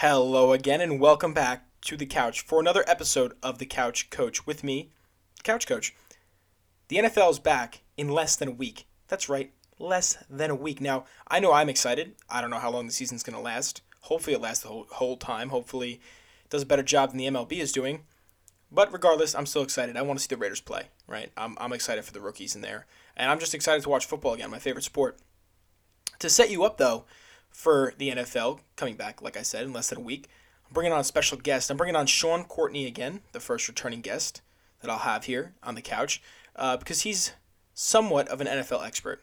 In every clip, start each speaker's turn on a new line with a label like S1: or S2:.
S1: Hello again, and welcome back to the couch for another episode of the Couch Koach with me, Couch Koach. The NFL is back in less than a week. That's right, less than a week. Now, I know I'm excited. I don't know how long the season's going to last. Hopefully, it lasts the whole, whole time. Hopefully, it does a better job than the MLB is doing. But regardless, I'm still excited. I want to see the Raiders play, right? I'm, I'm excited for the rookies in there. And I'm just excited to watch football again, my favorite sport. To set you up, though, for the NFL coming back, like I said, in less than a week. I'm bringing on a special guest. I'm bringing on Sean Courtney again, the first returning guest that I'll have here on the couch, uh, because he's somewhat of an NFL expert.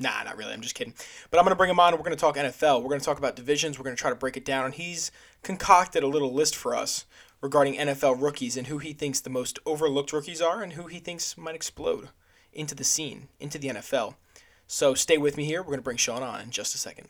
S1: Nah, not really. I'm just kidding. But I'm going to bring him on and we're going to talk NFL. We're going to talk about divisions. We're going to try to break it down. And he's concocted a little list for us regarding NFL rookies and who he thinks the most overlooked rookies are and who he thinks might explode into the scene, into the NFL. So stay with me here. We're going to bring Sean on in just a second.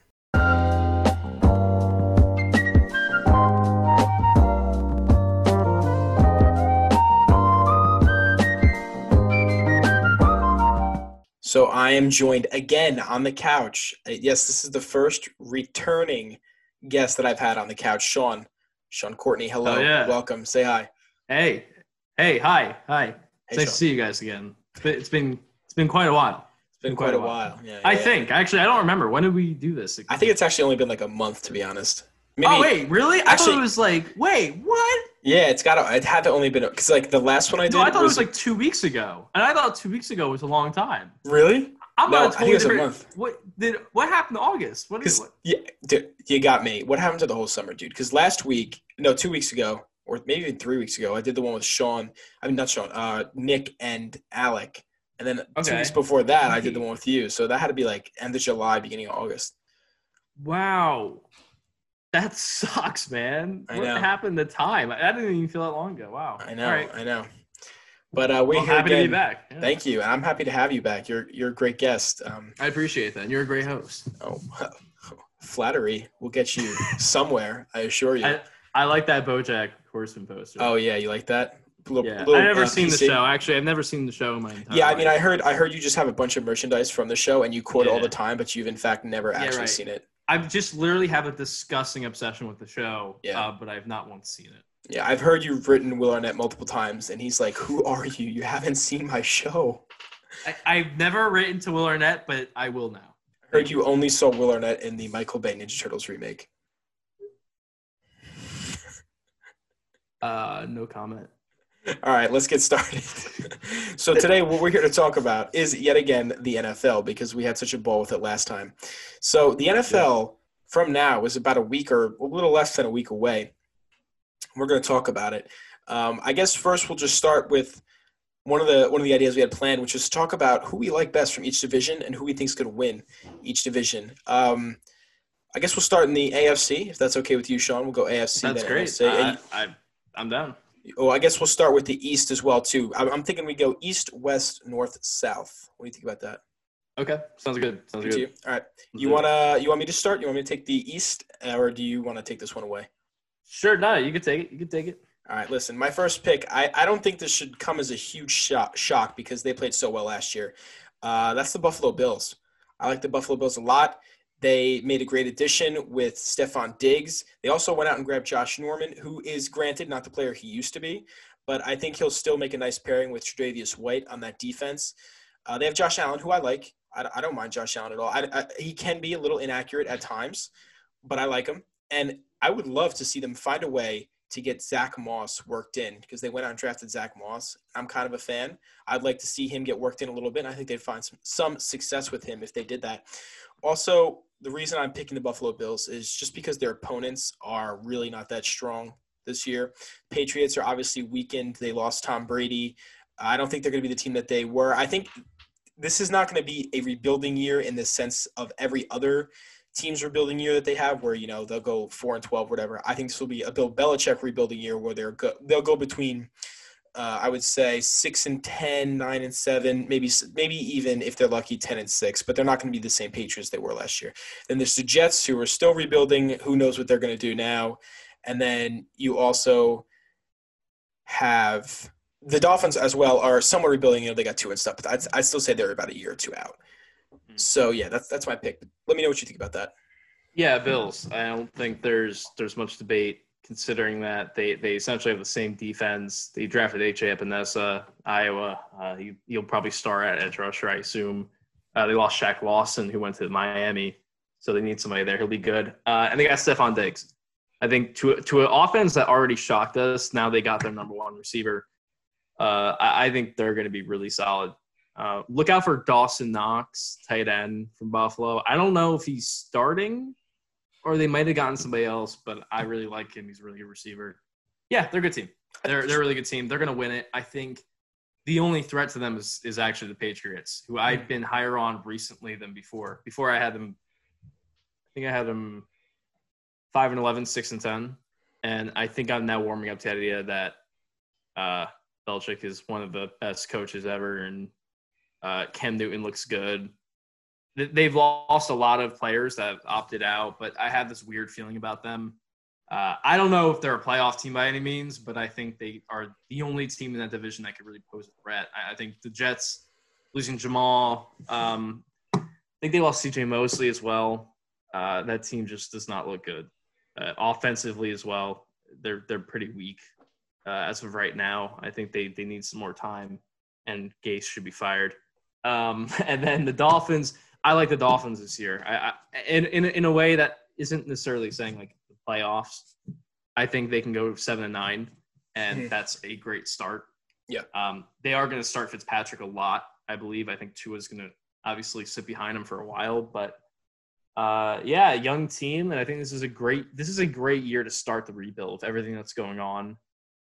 S1: So I am joined again on the couch. Uh, Yes, this is the first returning guest that I've had on the couch, Sean. Sean Courtney, hello,
S2: Oh, yeah.
S1: welcome. Say hi.
S2: Hey, hey, hi, hi.
S1: Hey,
S2: it's nice
S1: Sean.
S2: to see you guys again. It's been, it's been it's been quite a while.
S1: It's been quite a while. Yeah,
S2: I
S1: yeah.
S2: think actually I don't remember when did we do this.
S1: I think it's actually only been like a month, to be honest. Maybe,
S2: oh wait, really? I
S1: Actually-
S2: thought it was like wait, what?
S1: Yeah, it's got. to It had to only been because like the last one I did.
S2: No, I thought it was like two weeks ago, and I thought two weeks ago was a long time.
S1: really
S2: I'm
S1: No,
S2: on
S1: I think
S2: totally
S1: it was a month.
S2: What did what happened to August? What is what?
S1: yeah, dude, you got me. What happened to the whole summer, dude? Because last week, no, two weeks ago, or maybe even three weeks ago, I did the one with Sean. I mean, not Sean. Uh, Nick and Alec. And then two weeks before that, I did the one with you. So that had to be like end of July, beginning of August.
S2: Wow, that sucks, man.
S1: I
S2: what
S1: know.
S2: happened to time? I didn't even feel that long ago. Wow.
S1: I know,
S2: right.
S1: I know. But uh, we're
S2: Well, happy
S1: again.
S2: to be back. Yeah.
S1: Thank you. And I'm happy to have you back. You're you're a great guest. Um,
S2: I appreciate that. You're a great host.
S1: oh, flattery will get you somewhere. I assure you.
S2: I, I like that BoJack Horseman poster.
S1: oh yeah, you like that? Little-
S2: yeah.
S1: little,
S2: I've never
S1: uh,
S2: seen the show. Actually, I've never seen the show in my entire
S1: Yeah, I mean,
S2: life.
S1: I heard I heard you just have a bunch of merchandise from the show and you quote it all the time, but you've in fact never
S2: Yeah,
S1: actually
S2: right.
S1: seen it.
S2: I've just literally have a disgusting obsession with the show.
S1: Yeah.
S2: Uh, but I've not once seen it.
S1: Yeah, I've heard you've written Will Arnett multiple times, and he's like, "Who are you? You haven't seen my show."
S2: I, I've never written to Will Arnett, but I will now.
S1: I heard you only saw Will Arnett in the Michael Bay Ninja Turtles remake.
S2: Uh, no comment.
S1: All right, let's get started. so today, what we're here to talk about is yet again the NFL because we had such a ball with it last time. So the NFL from now is about a week or a little less than a week away. We're going to talk about it. Um, I guess first we'll just start with one of the one of the ideas we had planned, which is to talk about who we like best from each division and who we think is going to win each division. Um, I guess we'll start in the AFC if that's okay with you, Sean. We'll go AFC.
S2: That's
S1: then
S2: great.
S1: NFC.
S2: I, I, I'm down.
S1: Oh, I guess we'll start with the East as well too. I'm, I'm thinking we go East, West, North, South. What do you think about that?
S2: Okay, sounds good. Sounds
S1: Good to
S2: good.
S1: you? All right. You wanna you want me to start? You want me to take the East, or do you want to take this one away?
S2: Sure, no, you can take it. You can take it.
S1: All right. Listen, my first pick. I, I don't think this should come as a huge shock, shock because they played so well last year. Uh, that's the Buffalo Bills. I like the Buffalo Bills a lot. They made a great addition with Stefon Diggs. They also went out and grabbed Josh Norman, who is granted not the player he used to be, but I think he'll still make a nice pairing with Tre'Davious White on that defense. Uh, they have Josh Allen, who I like. I, I don't mind Josh Allen at all. I, I, he can be a little inaccurate at times, but I like him. And I would love to see them find a way to get Zach Moss worked in because they went out and drafted Zach Moss. I'm kind of a fan. I'd like to see him get worked in a little bit. I think they'd find some, some success with him if they did that. Also, the reason I'm picking the Buffalo Bills is just because their opponents are really not that strong this year. Patriots are obviously weakened. They lost Tom Brady. I don't think they're going to be the team that they were. I think this is not going to be a rebuilding year in the sense of every other team's rebuilding year that they have, where you know they'll go four and twelve, whatever. I think this will be a Bill Belichick rebuilding year where they're go- they'll go between. Uh, I would say six and 10, 9 and seven, maybe maybe even if they're lucky, ten and six. But they're not going to be the same Patriots they were last year. Then there's the Jets who are still rebuilding. Who knows what they're going to do now? And then you also have the Dolphins as well are somewhat rebuilding. You know, they got two and stuff, but I'd, I'd still say they're about a year or two out.
S2: Mhm.
S1: So yeah, that's that's my pick. Let me know what you think about that.
S2: Yeah, Bills. I don't think there's there's much debate considering that they, they essentially have the same defense. They drafted H.A. Epenesa, Iowa. Uh, he, will probably start at edge rusher, I assume. Uh, they lost Shaq Lawson, who went to Miami, so they need somebody there. He'll be good. Uh, and they got Stefon Diggs. I think to to an offense that already shocked us, now they got their number one receiver. Uh, I, I, think they're going to be really solid. Uh, look out for Dawson Knox, tight end from Buffalo. I don't know if he's starting or they might have gotten somebody else, but I really like him. He's a really good receiver. Yeah, they're a good team. They're they're a really good team. They're gonna win it. I think the only threat to them is is actually the Patriots, who I've been higher on recently than before. Before I had them I think I had them five and 11, 6 and ten. And I think I'm now warming up to the idea that uh Belichick is one of the best coaches ever and uh, Cam Newton looks good they've lost a lot of players that have opted out, but I have this weird feeling about them. Uh, I don't know if they're a playoff team by any means, but I think they are the only team in that division that could really pose a threat. I, I think the Jets losing Jamal, um, I think they lost CJ Mosley as well. Uh, that team just does not look good. Uh, offensively as well, they're they're pretty weak uh, as of right now. I think they they need some more time, and Gase should be fired. Um, and then the Dolphins I like the Dolphins this year. I, I in, in in a way that isn't necessarily saying like the playoffs. I think they can go seven and nine, and mm-hmm. that's a great start.
S1: Yeah.
S2: Um, they are going to start Fitzpatrick a lot, I believe. I think Tua is going to obviously sit behind him for a while, but uh, yeah, young team, and I think this is a great this is a great year to start the rebuild. Everything that's going on,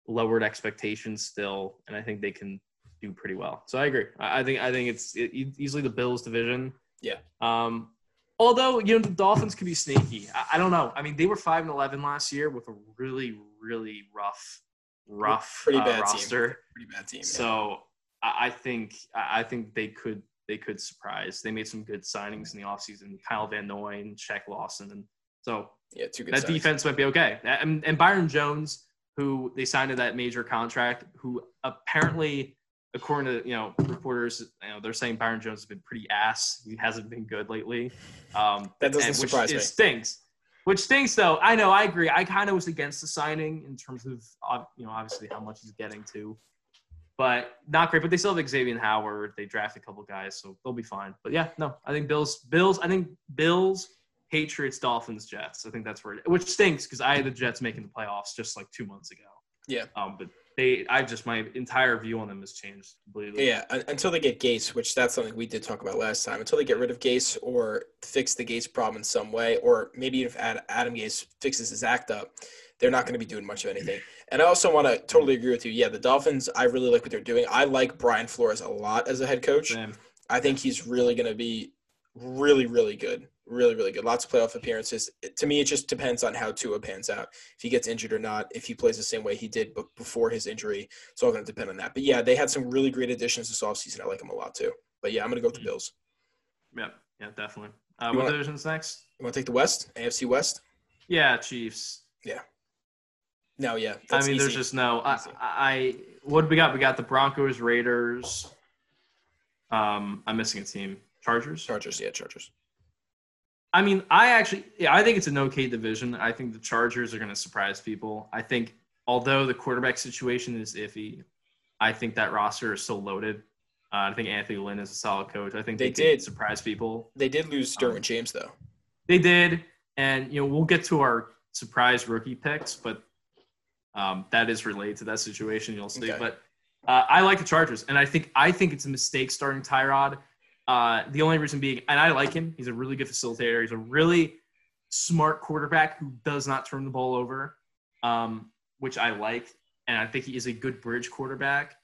S2: lowered expectations still, and I think they can do pretty well. So I agree. I, I think I think it's it, easily the Bills division.
S1: Yeah.
S2: Um, although you know the Dolphins could be sneaky. I, I, don't know. I mean, they were five and eleven last year with a really, really rough, rough
S1: pretty uh, bad
S2: roster.
S1: Team. Pretty bad team.
S2: So I, I think I think they could they could surprise. They made some good signings in the offseason. Kyle Van Noy, and Shaq Lawson, and so
S1: yeah, two good.
S2: That defense might be okay. And, and Byron Jones, who they signed to that major contract, who apparently according to you know reporters, you know they're saying Byron Jones has been pretty ass. He hasn't been good lately. Um,
S1: that doesn't and, surprise me.
S2: Stinks. Which stinks though. I know. I agree. I kind of was against the signing in terms of you know obviously how much he's getting to, but not great. But they still have Xavier Howard. They draft a couple guys, so they'll be fine. But yeah, no, I think Bills. Bills. I think Bills. Patriots, Dolphins, Jets. I think that's where, it, which stinks because I had the Jets making the playoffs just like two months ago.
S1: Yeah.
S2: Um, but they I just my entire view on them has changed completely.
S1: Yeah, until they get Gase, which that's something we did talk about last time. Until they get rid of Gase or fix the Gase problem in some way, or maybe if Adam Gase fixes his act up, they're not going to be doing much of anything. And I also want to totally agree with you. Yeah, the Dolphins, I really like what they're doing. I like Brian Flores a lot as a head coach. I think he's really going to be really, really good really, really good. Lots of playoff appearances. To me, it just depends on how Tua pans out. If he gets injured or not, if he plays the same way he did before his injury. It's all going to depend on that. But yeah, they had some really great additions this offseason. I like them a lot too. But yeah, I'm going to go with the mm-hmm. Bills.
S2: Yep. Yeah, definitely. Uh, what wanna, division's next?
S1: You want to take the West? AFC West?
S2: Yeah, Chiefs.
S1: Yeah. No, yeah.
S2: I mean, easy. there's just no. I, I, what we got? We got the Broncos, Raiders. Um, I'm missing a team. Chargers.
S1: Chargers. Yeah, Chargers.
S2: I mean, I actually, yeah, I think it's an okay division. I think the Chargers are going to surprise people. I think, although the quarterback situation is iffy, I think that roster is still loaded. Uh, I think Anthony Lynn is a solid coach. I think they, they did surprise people.
S1: They did lose Derwin um, James, though.
S2: They did, and you know we'll get to our surprise rookie picks, but um, that is related to that situation. You'll see. Okay. But uh, I like the Chargers, and I think I think it's a mistake starting Tyrod. Uh, the only reason being, and I like him. He's a really good facilitator. He's a really smart quarterback who does not turn the ball over, um, which I like. And I think he is a good bridge quarterback.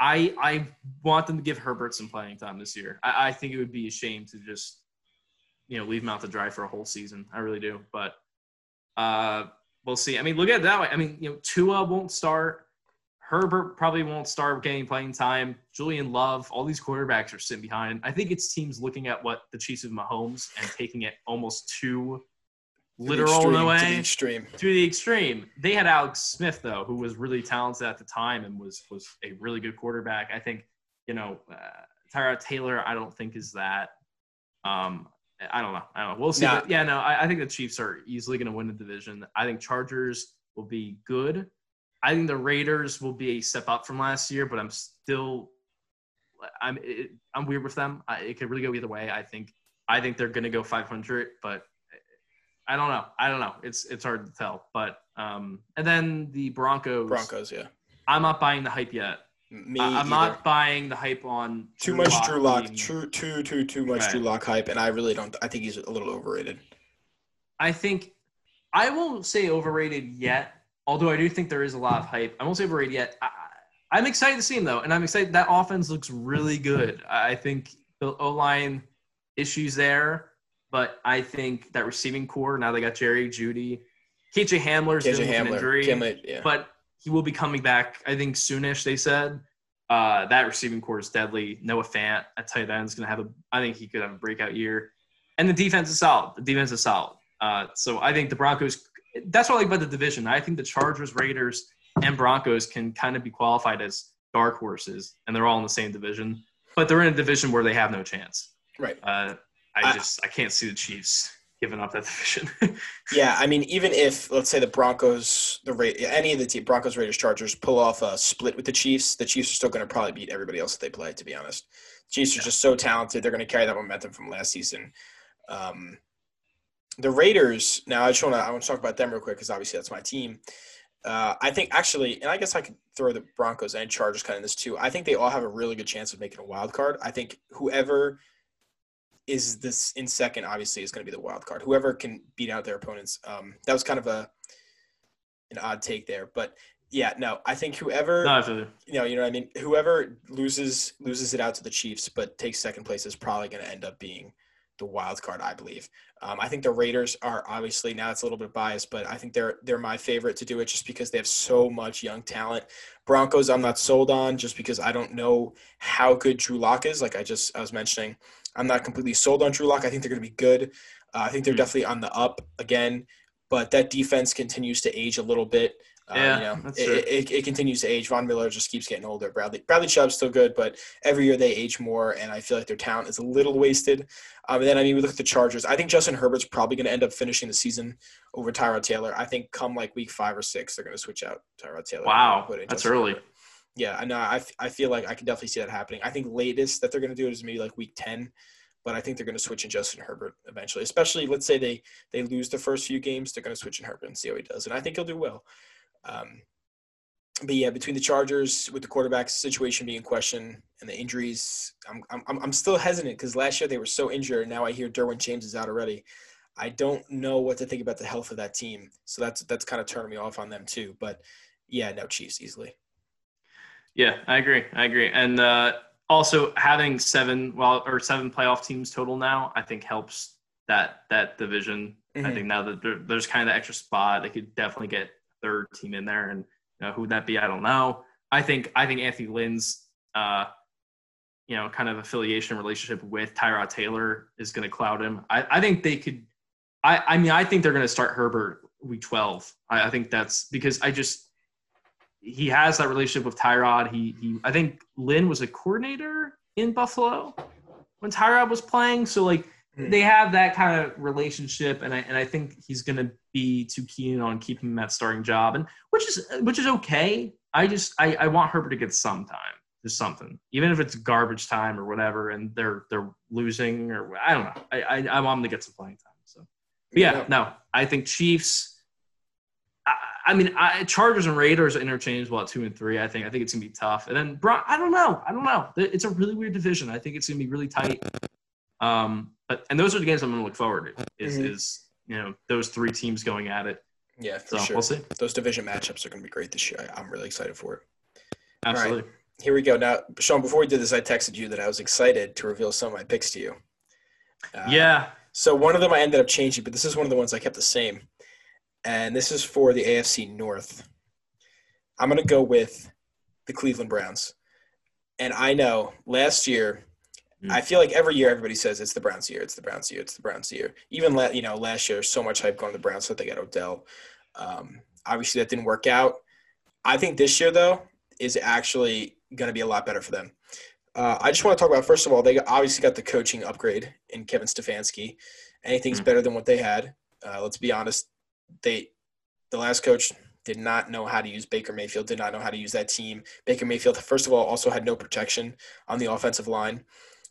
S2: I I want them to give Herbert some playing time this year. I, I think it would be a shame to just you know leave him out to dry for a whole season. I really do. But uh, we'll see. I mean, look at it that way. I mean, you know, Tua won't start. Herbert probably won't start getting playing time. Julian Love, all these quarterbacks are sitting behind. I think it's teams looking at what the Chiefs of Mahomes and taking it almost too literal extreme, in a way.
S1: To the extreme.
S2: To the extreme. They had Alex Smith though, who was really talented at the time and was was a really good quarterback. I think you know uh, Tyrod Taylor. I don't think is that. Um, I don't know. I don't know. We'll see. Yeah, no, I, I think the Chiefs are easily going to win the division. I think Chargers will be good. I think the Raiders will be a step up from last year, but I'm still, I'm, it, I'm weird with them. I, it could really go either way. I think, I think they're going to go 500, but I don't know. I don't know. It's it's hard to tell. But um, and then the Broncos.
S1: Broncos, yeah.
S2: I'm not buying the hype yet.
S1: Me,
S2: I- I'm
S1: either.
S2: not buying the hype on
S1: too much Drew Lock. True, too, too, too much
S2: Right.
S1: Drew Lock hype, and I really don't. I think he's a little overrated.
S2: I think I won't say overrated yet, although I do think there is a lot of hype. I won't say overrated yet. I, I'm excited to see him though, and I'm excited that offense looks really good. I think the O line issues there, but I think that receiving corps now they got Jerry, Jeudy, KJ Hamler's
S1: KJ
S2: dealing with an
S1: Hamler,
S2: injury,
S1: Hamler, yeah.
S2: but he will be coming back. I think soonish. They said uh, that receiving corps is deadly. Noah Fant at tight end is going to have a. I think he could have a breakout year, and the defense is solid. The defense is solid. Uh, so I think the Broncos. That's what I like about the division. I think the Chargers, Raiders, and Broncos can kind of be qualified as dark horses, and they're all in the same division. But they're in a division where they have no chance.
S1: Right.
S2: Uh, I just I can't see the Chiefs giving up that division.
S1: Yeah, I mean, even if let's say the Broncos, the Ra- any of the team, Broncos, Raiders, Chargers, pull off a split with the Chiefs, the Chiefs are still going to probably beat everybody else that they play. To be honest, Chiefs are just so talented; they're going to carry that momentum from last season. Um, the Raiders. Now, I just want to I want to talk about them real quick because obviously that's my team. Uh, I think actually, and I guess I could throw the Broncos and Chargers kind of in this too. I think they all have a really good chance of making a wild card. I think whoever is this in second obviously is going to be the wild card. Whoever can beat out their opponents. Um, that was kind of a an odd take there, but yeah, no, I think whoever
S2: no, I you.
S1: you know, you know what I mean. Whoever loses loses it out to the Chiefs, but takes second place is probably going to end up being the wild card, I believe. Um, I think the Raiders are obviously now it's a little bit biased, but I think they're they're my favorite to do it just because they have so much young talent. Broncos, I'm not sold on just because I don't know how good Drew Lock is. Like I just I was mentioning, I'm not completely sold on Drew Lock. I think they're going to be good. Uh, I think they're
S2: Mhm.
S1: definitely on the up again, but that defense continues to age a little bit. Uh,
S2: Yeah,
S1: you know,
S2: that's
S1: it,
S2: true.
S1: it, it continues to age. Von Miller just keeps getting older. Bradley Bradley Chubb's still good, but every year they age more, and I feel like their talent is a little wasted. Um, and then I mean, we look at the Chargers. I think Justin Herbert's probably going to end up finishing the season over Tyrod Taylor. I think come like week five or six, they're going to switch out Tyrod Taylor.
S2: Wow,
S1: put
S2: that's
S1: Justin
S2: early.
S1: Herbert. Yeah, I know. I, I feel like I can definitely see that happening. I think latest that they're going to do is maybe like week ten, but I think they're going to switch in Justin Herbert eventually. Especially, let's say they they lose the first few games, they're going to switch in Herbert and see how he does, and I think he'll do well. Um, but yeah, between the Chargers with the quarterback situation being in question and the injuries, I'm I'm I'm still hesitant because last year they were so injured. and Now I hear Derwin James is out already. I don't know what to think about the health of that team, so that's that's kind of turning me off on them too. But yeah, no Chiefs easily.
S2: Yeah, I agree. I agree. And uh, also having seven well or seven playoff teams total now, I think helps that that division. I
S1: Mhm.
S2: think now that there, there's kind of the extra spot, they could definitely get third team in there, and you know, who would that be? I don't know. I think I think Anthony Lynn's uh, you know kind of affiliation relationship with Tyrod Taylor is going to cloud him. I, I think they could. I I mean I think they're going to start Herbert week twelve. I, I think that's because I just he has that relationship with Tyrod. He he I think Lynn was a coordinator in Buffalo when Tyrod was playing. So like. They have that kind of relationship and I and I think he's gonna be too keen on keeping that starting job and which is which is okay. I just I, I want Herbert to get some time. Just something. Even if it's garbage time or whatever and they're they're losing or I don't know. I I, I want him to get some playing time. So but yeah, no, I think Chiefs. I, I mean, I, Chargers and Raiders are interchangeable at two and three. I think. I think it's gonna be tough. And then Bron- I don't know. I don't know. It's a really weird division. I think it's gonna be really tight. Um, and those are the games I'm gonna look forward to. Is
S1: Mhm.
S2: is you know those three teams going at it.
S1: Yeah, for
S2: So
S1: sure.
S2: we'll see.
S1: Those division matchups are going to be great this year. I, I'm really excited for it. right.
S2: Absolutely.
S1: Here we go. Now, Sean, before we did this, I texted you that I was excited to reveal some of my picks to you. Uh,
S2: yeah.
S1: So one of them I ended up changing, but this is one of the ones I kept the same. And this is for the AFC North. I'm going to go with the Cleveland Browns. And I know last year. I feel like every year everybody says it's the Browns year, it's the Browns year, it's the Browns year. Even la- you know last year, so much hype going to the Browns, so they got Odell. Um, obviously, that didn't work out. I think this year though is actually going to be a lot better for them. Uh, I just want to talk about first of all, they obviously got the coaching upgrade in Kevin Stefanski. Anything's
S2: Mhm.
S1: better than what they had. Uh, let's be honest. They, the last coach did not know how to use Baker Mayfield. Did not know how to use that team. Baker Mayfield, first of all, also had no protection on the offensive line.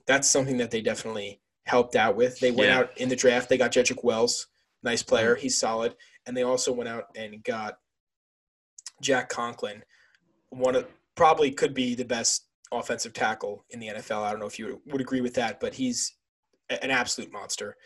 S1: That's something that they definitely helped out with. They went
S2: Yeah.
S1: out in the draft. They got Jedrick Wills, nice player. He's solid, and they also went out and got Jack Conklin, one of probably could be the best offensive tackle in the NFL. I don't know if you would agree with that, but he's an absolute monster.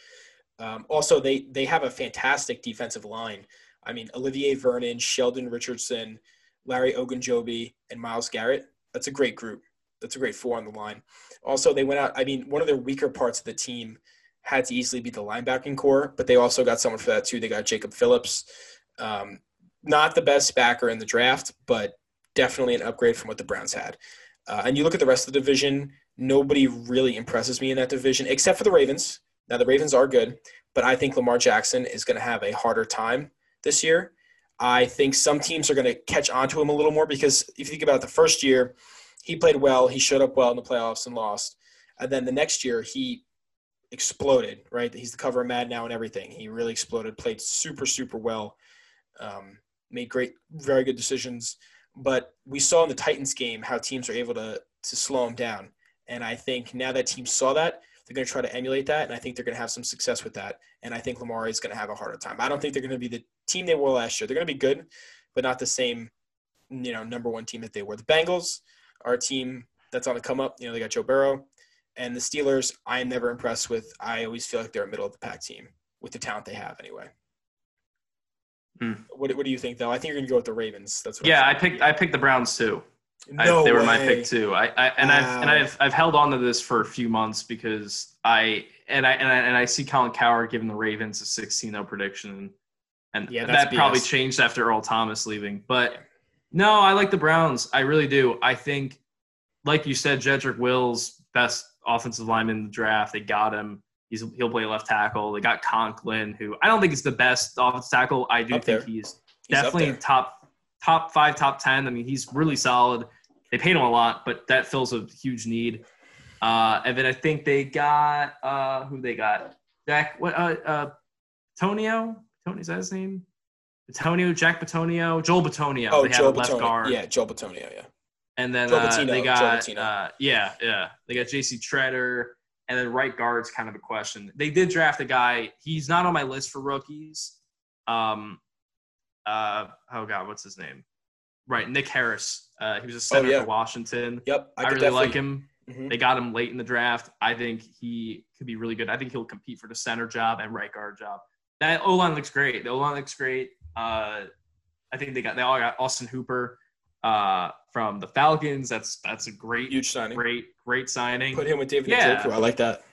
S1: Um, also, they they have a fantastic defensive line. I mean, Olivier Vernon, Sheldon Richardson, Larry Ogunjobi, and Myles Garrett. That's a great group. That's a great four on the line. Also, they went out. I mean, one of their weaker parts of the team had to easily be the linebacking corps, but they also got someone for that too. They got Jacob Phillips. Um, not the best backer in the draft, but definitely an upgrade from what the Browns had. Uh, and you look at the rest of the division, nobody really impresses me in that division except for the Ravens. Now, the Ravens are good, but I think Lamar Jackson is going to have a harder time this year. I think some teams are going to catch on to him a little more because if you think about it, the first year, he played well, he showed up well in the playoffs and lost. And then the next year, he exploded, right? He's the cover of Madden and everything. He really exploded, played super, super well, um, made great, very good decisions. But we saw in the Titans game how teams are able to to slow him down. And I think now that teams saw that, they're going to try to emulate that, and I think they're going to have some success with that. And I think Lamar is going to have a harder time. I don't think they're going to be the team they were last year. They're going to be good, but not the same, you know, number one team that they were. The Bengals are a team that's on the come up. You know, they got Joe Burrow, and the Steelers. I am never impressed with. I always feel like they're a middle of the pack team with the talent they have. Anyway.
S2: Hmm.
S1: What, what do you think though? I think you're gonna go with the Ravens. That's what
S2: Yeah, I picked I picked the Browns too. I,
S1: No
S2: they were my pick too. I, I and I've and I've I've held on to this for a few months because I and I and I, and I see Colin Cowherd giving the Ravens a 16-0 prediction, and
S1: Yeah, that's
S2: that probably changed after Earl Thomas leaving. But no, I like the Browns. I really do. I think, like you said, Jedrick Wills, best offensive lineman in the draft. They got him. He's he'll play left tackle. They got Conklin, who I don't think is the best offensive tackle. I do
S1: Up
S2: think he's
S1: He's
S2: definitely top top five, top ten. I mean, he's really solid. They paid him a lot, but that fills a huge need. Uh, and then I think they got uh, who they got Jack what uh, uh Tonio Tony is that his name? Bitonio, Jack Bitonio, Joel Bitonio.
S1: Oh,
S2: they
S1: Joe
S2: have left
S1: Bitonio.
S2: guard.
S1: Yeah, Joel Bitonio. Yeah.
S2: And then
S1: Joe
S2: uh,
S1: Patino,
S2: they got
S1: Patino.
S2: uh, yeah, yeah. They got JC Tretter and then right guard's kind of a question. They did draft a guy. He's not on my list for rookies. Um uh oh god, what's his name? Right, Nick Harris. Uh, he was a center
S1: Oh, yeah.
S2: for Washington.
S1: Yep.
S2: I,
S1: could
S2: really like
S1: definitely-
S2: him.
S1: Mhm.
S2: They got him late in the draft. I think he could be really good. I think he'll compete for the center job and right guard job. That O line looks great. The O line looks great. Uh, I think they got they all got Austin Hooper uh, from the Falcons. That's that's a great,
S1: Huge signing.
S2: great, great signing.
S1: Put him with David
S2: Yeah.
S1: Njoku. I like that.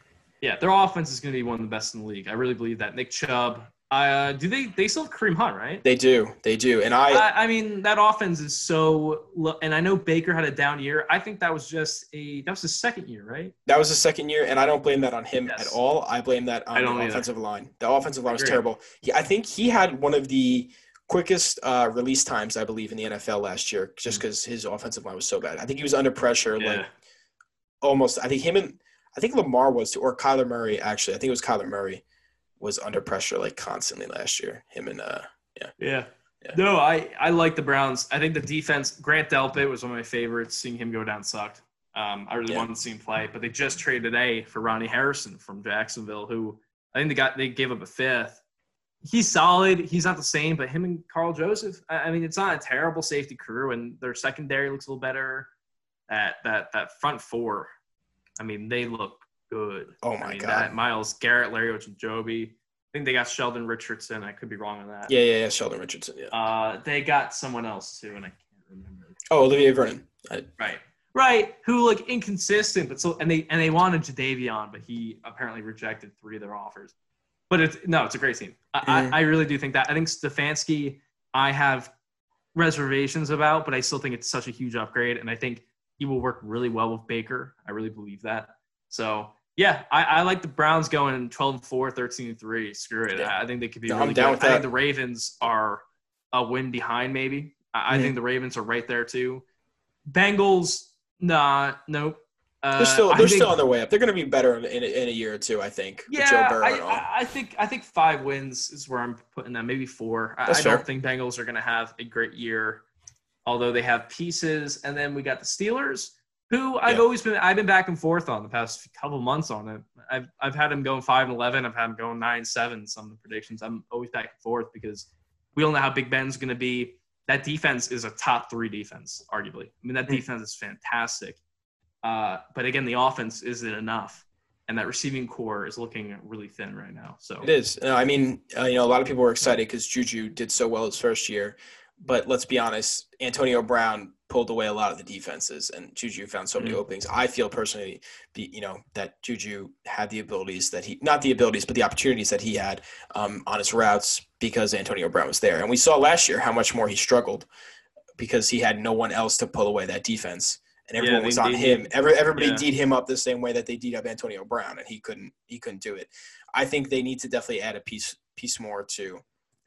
S2: Yeah, their offense is going to be one of the best in the league. I really believe that. Nick Chubb. Uh, do they they still have Kareem Hunt, right?
S1: They do. They do. And I,
S2: I, I mean, that offense is so. And I know Baker had a down year. I think that was just a that was his second year, right?
S1: that was the second year, and I don't blame that on him
S2: Yes.
S1: at all. I blame that on the
S2: either.
S1: offensive line. The offensive line was terrible. He, I think he had one of the quickest uh, release times, I believe, in the NFL last year, just because his offensive line was so bad. I think he was under pressure,
S2: Yeah.
S1: like almost. I think him and I think Lamar was too, or Kyler Murray. Actually, I think it was Kyler Murray was under pressure like constantly last year. Him and uh,
S2: Yeah.
S1: Yeah.
S2: No, I, I like the Browns. I think the defense, Grant Delpit was one of my favorites. Seeing him go down sucked. Um, I really
S1: Yeah.
S2: wanted to see him play, but they just traded a for Ronnie Harrison from Jacksonville, who I think they got they gave up a fifth. He's solid. He's not the same, but him and Karl Joseph. I I mean, it's not a terrible safety crew, and their secondary looks a little better. At that that front four, I mean, they look good.
S1: Oh my
S2: I mean,
S1: God.
S2: That Myles Garrett, Larry Ogunjobi. I think they got Sheldon Richardson. I could be wrong on that.
S1: yeah, yeah, yeah, Sheldon Richardson. Yeah.
S2: Uh, they got someone else too, and I can't remember.
S1: Oh, Olivier Vernon. I,
S2: Right, right. Who look inconsistent, but so and they and they wanted Jadeveon, but he apparently rejected three of their offers. But it's no, it's a great team. I,
S1: Mhm.
S2: I, I really do think that. I think Stefanski, I have reservations about, but I still think it's such a huge upgrade, and I think he will work really well with Baker. I really believe that. So yeah, I, I like the Browns going 12 and 4, 13 and 3. Screw it.
S1: Yeah.
S2: I, I think they could be
S1: No,
S2: really
S1: down
S2: good.
S1: with
S2: I think the Ravens are a win behind, maybe. I, I
S1: Mhm.
S2: think the Ravens are right there too. Bengals, nah, nope. Uh,
S1: They're still they're
S2: think-
S1: still on their way up. They're going to be better in, in, a, in a year or two, I think.
S2: Yeah,
S1: Joe
S2: I. I, I think I think five wins is where I'm putting them. Maybe four. I,
S1: That's
S2: I
S1: fair.
S2: don't think Bengals are going to have a great year, although they have pieces. And then we got the Steelers, who I've
S1: Yeah.
S2: always been I've been back and forth on the past couple months on it. I've I've had them going five and eleven. I've had them going nine seven. Some of the predictions. I'm always back and forth because we don't know how Big Ben's going to be. That defense is a top three defense, arguably. I mean, that
S1: Mm.
S2: defense is fantastic. Uh, but again, the offense isn't enough and that receiving corps is looking really thin right now. So
S1: It is. I mean, uh, you know, a lot of people were excited because Juju did so well his first year. But let's be honest, Antonio Brown pulled away a lot of the defenses, and Juju found so many
S2: Mhm.
S1: openings. I feel personally, the, you know, that Juju had the abilities that he, not the abilities, but the opportunities that he had um, on his routes because Antonio Brown was there. And we saw last year how much more he struggled because he had no one else to pull away that defense. And everyone
S2: they-
S1: was on
S2: they-
S1: him. Every, everybody
S2: yeah.
S1: Him up the same way that they D'd up Antonio Brown, and he couldn't. He couldn't do it. I think they need to definitely add a piece piece more to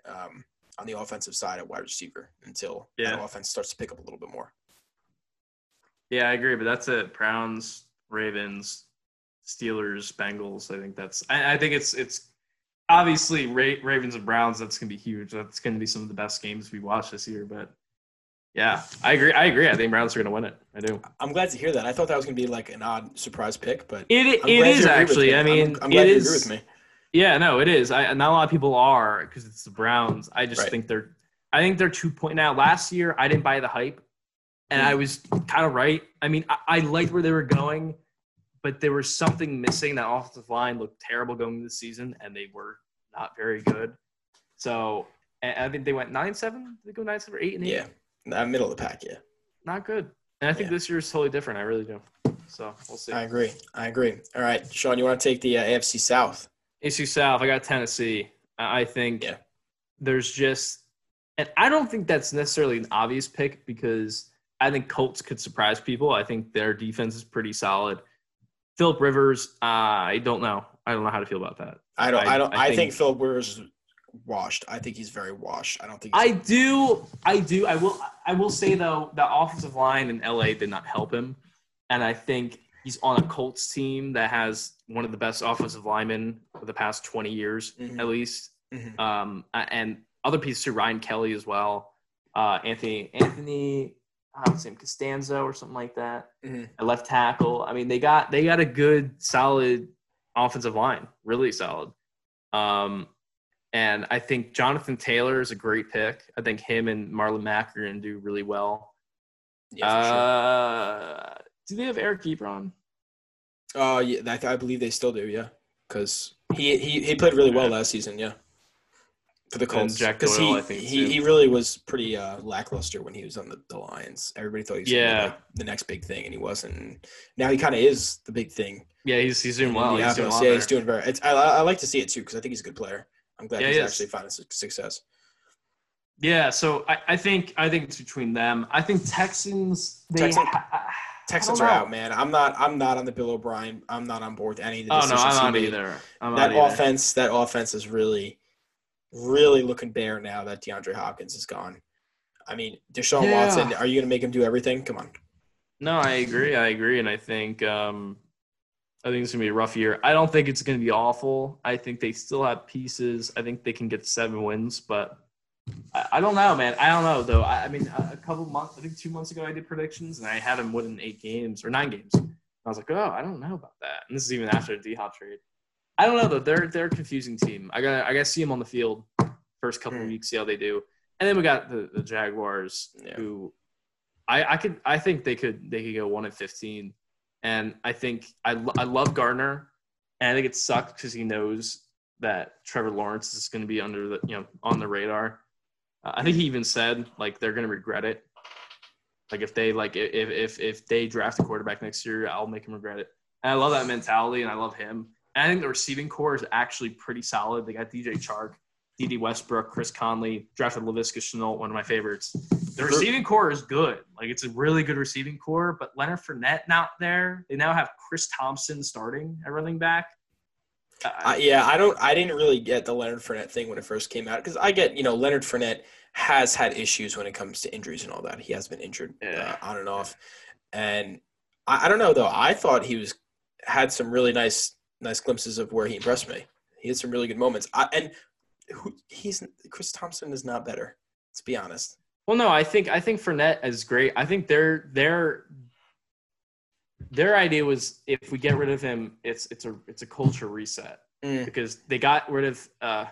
S1: um, on the offensive side at wide receiver until
S2: Yeah.
S1: that offense starts to pick up a little bit more.
S2: yeah, I agree. But that's it. Browns, Ravens, Steelers, Bengals. I think that's. I, I think it's it's obviously Ra- Ravens and Browns. That's gonna be huge. That's gonna be some of the best games we watch this year. But yeah, I agree. I agree. I think Browns are gonna win it. I do.
S1: I'm glad to hear that. I thought that was going to be like an odd surprise pick, but
S2: It
S1: I'm
S2: it is actually. I
S1: I'm-
S2: mean,
S1: I'm, glad
S2: it
S1: you
S2: is.
S1: agree with me.
S2: Yeah, no, it is. I not a lot of people are because it's the Browns. I just
S1: Right.
S2: think they're I think they're two point now. Last year I didn't buy the hype. And. I was kind of right. I mean, I, I liked where they were going, but there was something missing. That offensive line looked terrible going into the season, and they were not very good. So and I think they went nine seven. Did they go nine seven or eight and eight?
S1: Yeah, that middle of the pack. Yeah,
S2: Not good. And I think
S1: Yeah.
S2: this year is totally different. I really do. So we'll see.
S1: I agree. I agree. All right, Sean, you want to take the uh, AFC South?
S2: AC South, I got Tennessee. I think
S1: Yeah.
S2: there's just, and I don't think that's necessarily an obvious pick because I think Colts could surprise people. I think their defense is pretty solid. Philip Rivers, uh, I don't know. I don't know how to feel about that.
S1: I don't. I,
S2: I-
S1: don't.
S2: I
S1: think,
S2: think-
S1: Phil Rivers washed. I think he's very washed. I don't think.
S2: I do, I do. I will, I will say though, the offensive line in LA did not help him, and I think he's on a Colts team that has one of the best offensive linemen of the past 20 years,
S1: Mhm.
S2: at least.
S1: Mhm.
S2: um, and other pieces too. Ryan Kelly as well. Uh, Anthony Anthony, I don't say Castonzo or something like that.
S1: Mhm.
S2: A left tackle. I mean, they got they got a good, solid offensive line, really solid. Um, and I think Jonathan Taylor is a great pick. I think him and Marlon Mack are going to do really well.
S1: yeah, for sure.
S2: uh, do they have Eric Ebron?
S1: Uh, yeah, I, I believe they still do. Yeah, because he, he he played really well last season. Yeah, for the Colts.
S2: Jack
S1: Because he
S2: I think,
S1: he,
S2: too.
S1: he really was pretty uh, lackluster when he was on the, the Lions. Everybody thought he was
S2: Yeah.
S1: like, the next big thing, and he wasn't. Now he kind of is the big thing.
S2: Yeah, he's he's doing
S1: in
S2: well. He's doing well
S1: yeah, he's doing very. It's, I, I like to see it too because I think he's a good player. I'm glad
S2: Yeah,
S1: he's
S2: he
S1: actually finding su- success.
S2: Yeah, so I, I think I think it's between them. I think Texans. They
S1: Texan-
S2: ha-
S1: Texans are out, man. I'm not. I'm not on the Bill O'Brien. I'm not on board with any of the
S2: oh no,
S1: decisions
S2: I'm not
S1: made.
S2: either. I'm
S1: that
S2: not either.
S1: offense, that offense is really, really looking bare now that DeAndre Hopkins is gone. I mean, Deshaun
S2: Yeah.
S1: Watson, are you going to make him do everything? Come on.
S2: No, I agree. I agree, and I think um, I think it's gonna be a rough year. I don't think it's gonna be awful. I think they still have pieces. I think they can get seven wins, but I, I don't know, man. I don't know though. I, I mean, a, a couple months, I think two months ago, I did predictions, and I had them winning eight games or nine games. I was like, oh, I don't know about that. And this is even after the D Hop trade. I don't know though. They're they're a confusing team. I got I got to see them on the field first couple of
S1: Hmm.
S2: weeks, see how they do, and then we got the, the Jaguars,
S1: Yeah.
S2: who I I could I think they could they could go one and fifteen, and I think I lo- I love Gardner, and I think it sucks because he knows that Trevor Lawrence is going to be under the you know on the radar. Uh, I think he even said like they're going to regret it. Like if they like if if if they draft a quarterback next year, I'll make him regret it. And I love that mentality, and I love him. And I think the receiving corps is actually pretty solid. They got DJ Chark, Dede Westbrook, Chris Conley, drafted Laviska Shenault, one of my favorites. The receiving corps is good. Like it's a really good receiving corps. But Leonard Fournette not there. They now have Chris Thompson starting at running back.
S1: I, yeah, I don't. I didn't really get the Leonard Fournette thing when it first came out because I get, you know, Leonard Fournette has had issues when it comes to injuries and all that. He has been injured
S2: Yeah.
S1: uh, on and off, and I, I don't know though. I thought he was had some really nice nice glimpses of where he impressed me. He had some really good moments. I, and who, he's Chris Thompson is not better. Let's be honest.
S2: Well, no, I think I think Fournette is great. I think their their their idea was if we get rid of him, it's it's a it's a culture reset
S1: Mm.
S2: because they got rid of uh,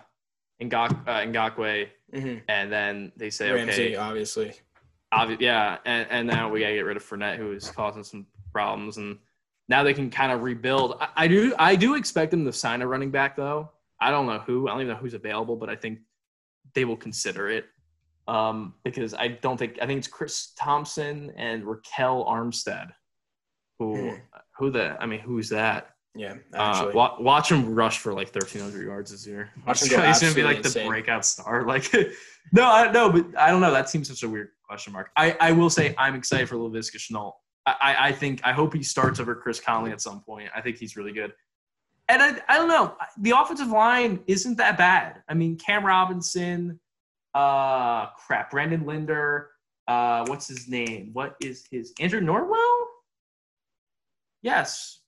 S2: Ngak, uh Ngakoue,
S1: Mhm.
S2: and then they say
S1: Ramsey,
S2: okay,
S1: obviously.
S2: obvi- yeah, and, and now we gotta get rid of Fournette, who is causing some problems, and now they can kind of rebuild. I, I do I do expect them to sign a running back though. I don't know who. I don't even know who's available, but I think they will consider it um, because I don't think I think it's Chris Thompson and Ryquell Armstead. Who who the I mean who's that?
S1: Yeah,
S2: Uh, wa- watch him rush for like 1,300 yards this year.
S1: Watch him
S2: He's gonna be like the
S1: insane.
S2: breakout star. Like, no, I no, but I don't know. That seems such a weird question mark. I, I will say I'm excited for Laviska Shenault. I, I I think I hope he starts over Chris Conley at some point. I think he's really good. And I, I don't know. The offensive line isn't that bad. I mean, Cam Robinson, uh, crap, Brandon Linder, uh, what's his name? What is his Andrew Norwell? Yes,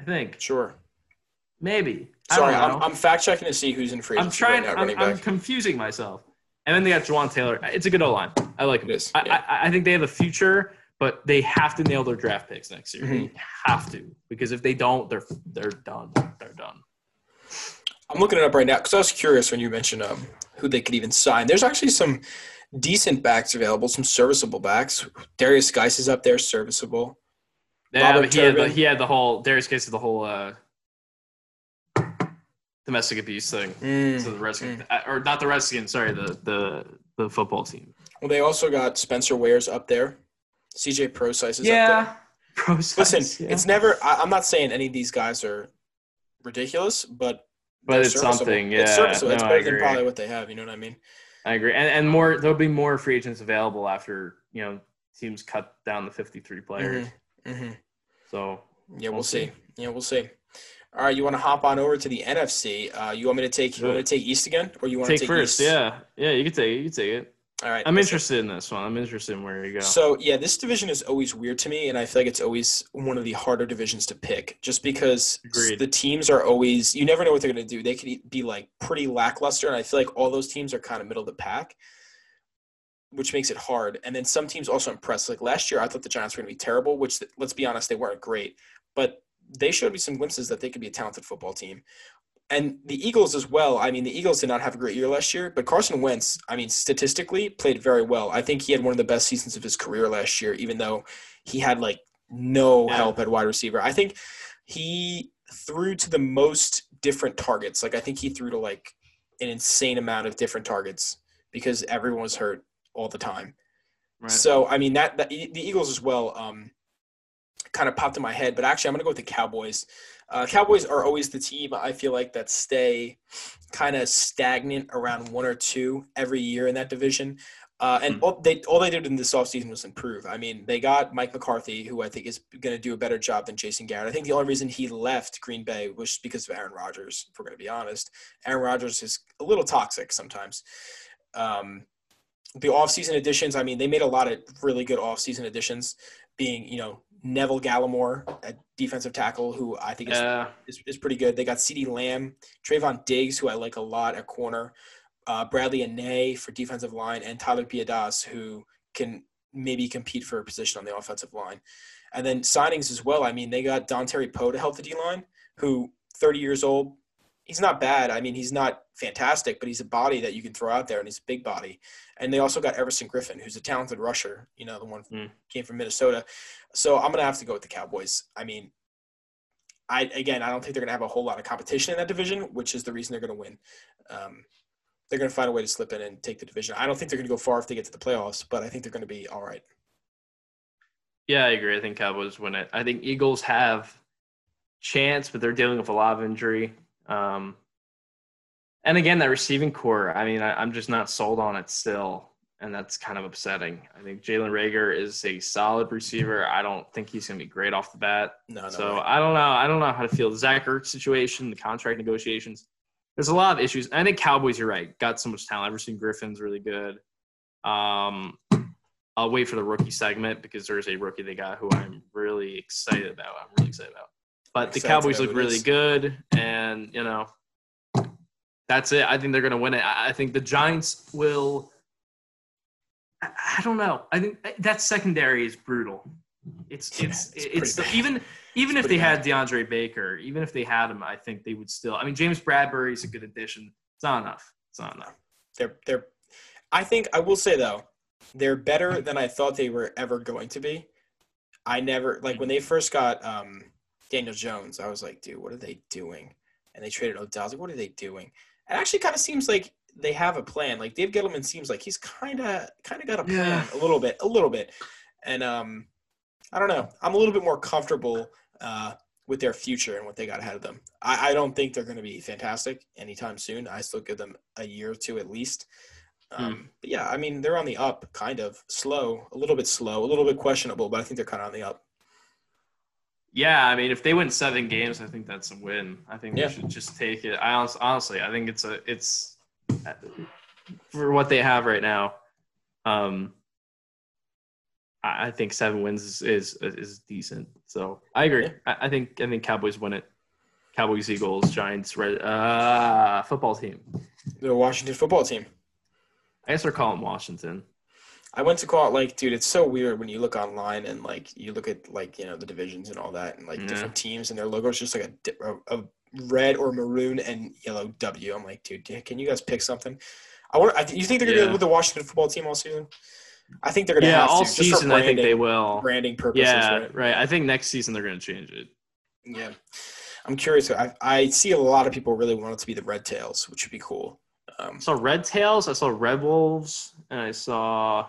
S2: I think.
S1: sure.
S2: Maybe.
S1: Sorry, I'm. I'm fact checking to see who's in free
S2: I'm, trying.
S1: right now,
S2: I'm, I'm confusing myself. And then they got Jawaan Taylor. It's a good O line. I like him.
S1: It is,
S2: I,
S1: yeah.
S2: I, I think they have a future, but they have to nail their draft picks next year.
S1: Mhm.
S2: They have to because if they don't, they're they're done. They're done.
S1: I'm looking it up right now because I was curious when you mentioned um, who they could even sign. There's actually some decent backs available, some serviceable backs. Derrius Guice is up there, serviceable.
S2: Yeah,
S1: Robert
S2: but he had, the, he had the whole Derrius Guice of the whole uh, domestic abuse thing.
S1: Mm.
S2: So the Redskins, uh, or not the Redskins, sorry, the the the football team.
S1: Well, they also got Spencer Ware's up there. CJ Procise is up there. Yeah.
S2: Pro
S1: Listen,
S2: yeah.
S1: it's never. I, I'm not saying any of these guys are ridiculous, but
S2: But it's
S1: serviceable.
S2: something,
S1: It's serviceable.
S2: No, I
S1: better than probably what they have. You know what I mean?
S2: I agree, and and more there'll be more free agents available after you know teams cut down the 53 players.
S1: Hmm
S2: So
S1: Yeah, we'll,
S2: We'll
S1: see.
S2: see.
S1: Yeah, we'll see. All right, you want to hop on over to the NFC? Uh, you want me to take? You want to take East again, or you want
S2: take
S1: to take
S2: first,
S1: East?
S2: yeah, yeah, you can take it. You can take it.
S1: All right.
S2: I'm interested in this one. I'm interested in where you go.
S1: So yeah, this division is always weird to me, and I feel like it's always one of the harder divisions to pick, just because
S2: Agreed.
S1: the teams are always you never know what they're going to do. They could be like pretty lackluster, and I feel like all those teams are kind of middle of the pack, which makes it hard. And then some teams also impress. Like last year, I thought the Giants were going to be terrible, which let's be honest, they weren't great, but they showed me some glimpses that they could be a talented football team. And the Eagles as well. I mean, the Eagles did not have a great year last year, but Carson Wentz, I mean, statistically played very well. I think he had one of the best seasons of his career last year, even though he had like no
S2: Yeah.
S1: help at wide receiver. I think he threw to the most different targets. Like I think he threw to like an insane amount of different targets because everyone was hurt all the time.
S2: right?
S1: So I mean that, that the Eagles as well um, kind of popped in my head, but actually I'm gonna go with the Cowboys. Uh, Cowboys are always the team I feel like that stay kind of stagnant around one or two every year in that division. Uh, and
S2: Hmm.
S1: all they all they did in this offseason was improve. I mean, they got Mike McCarthy, who I think is going to do a better job than Jason Garrett. I think the only reason he left Green Bay was because of Aaron Rodgers. If we're going to be honest, Aaron Rodgers is a little toxic sometimes. Um, the offseason additions, I mean, they made a lot of really good offseason additions, being, you know, Neville Gallimore at defensive tackle, who I think is,
S2: yeah,
S1: is, is pretty good. They got CeeDee Lamb, Trevon Diggs, who I like a lot at corner, uh, Bradlee Anae for defensive line, and Tyler Biadasz, who can maybe compete for a position on the offensive line. And then signings as well. I mean, they got Dontari Poe to help the D line, who 30 years old. He's not bad. I mean, he's not fantastic, but he's a body that you can throw out there, and he's a big body. And they also got Everson Griffen, who's a talented rusher. You know, the one
S2: Hmm.
S1: came from Minnesota. So I'm gonna have to go with the Cowboys. I mean, I again, I don't think they're gonna have a whole lot of competition in that division, which is the reason they're gonna win. Um, they're gonna find a way to slip in and take the division. I don't think they're gonna go far if they get to the playoffs, but I think they're gonna be all right.
S2: yeah, I agree. I think Cowboys win it. I think Eagles have chance, but they're dealing with a lot of injury. Um, and again, that receiving corps. I mean, I, I'm just not sold on it still, and that's kind of upsetting. I think Jalen Reagor is a solid receiver. I don't think he's going to be great off the bat.
S1: No, no.
S2: so
S1: way.
S2: I don't know. I don't know how to feel. The Zach Ertz situation, the contract negotiations. There's a lot of issues. I think Cowboys, you're right, got so much talent. Everson Griffen's really good. Um, I'll wait for the rookie segment because there's a rookie they got who I'm really excited about. I'm really excited about. But the Cowboys look really good, and you know, that's it. I think they're going to win it. I think the Giants will. I don't know. I think that secondary is brutal. It's
S1: Yeah,
S2: it's
S1: it's
S2: it's,
S1: bad.
S2: even even
S1: It's
S2: if they
S1: pretty
S2: had DeAndre Baker, even if they had him, I think they would still. I mean, James Bradberry is a good addition. It's not enough. It's not enough.
S1: They're they're. I think I will say though, they're better than I thought they were ever going to be. I never like when they first got um, Daniel Jones. I was like, dude, what are they doing? And they traded Odell. I was like, what are they doing? It actually kind of seems like they have a plan. Like Dave Gettleman seems like he's kind of kind of got a plan
S2: Yeah.
S1: a little bit, a little bit. And um, I don't know. I'm a little bit more comfortable uh, with their future and what they got ahead of them. I, I don't think they're going to be fantastic anytime soon. I still give them a year or two at least. Um, But yeah, I mean, they're on the up, kind of slow, a little bit slow, a little bit questionable, but I think they're kind of on the up.
S2: Yeah, I mean, if they win seven games, I think that's a win. I think
S1: Yeah.
S2: they should just take it. I honestly, honestly, I think it's a it's for what they have right now. Um, I, I think seven wins is, is is decent. So I agree.
S1: Yeah.
S2: I, I think I think Cowboys win it. Cowboys, Eagles, Giants, Red, uh, football team.
S1: The Washington football team.
S2: I guess they're calling Washington.
S1: I went to call it like, dude, it's so weird when you look online and like you look at like you know the divisions and all that and like
S2: Yeah.
S1: different teams and their logos just like a, a, red or maroon and yellow W. I'm like, dude, can you guys pick something? I want. I, you think they're gonna
S2: Yeah.
S1: go with the Washington football team all season? I think they're gonna
S2: Yeah,
S1: have
S2: all
S1: to,
S2: season I think they will.
S1: branding purposes.
S2: Yeah,
S1: right?
S2: right. I think next season they're going to change it.
S1: Yeah, I'm curious. I, I see a lot of people really want it to be the Red Tails, which would be cool. Um,
S2: I saw Red Tails, I saw Red Wolves, and I saw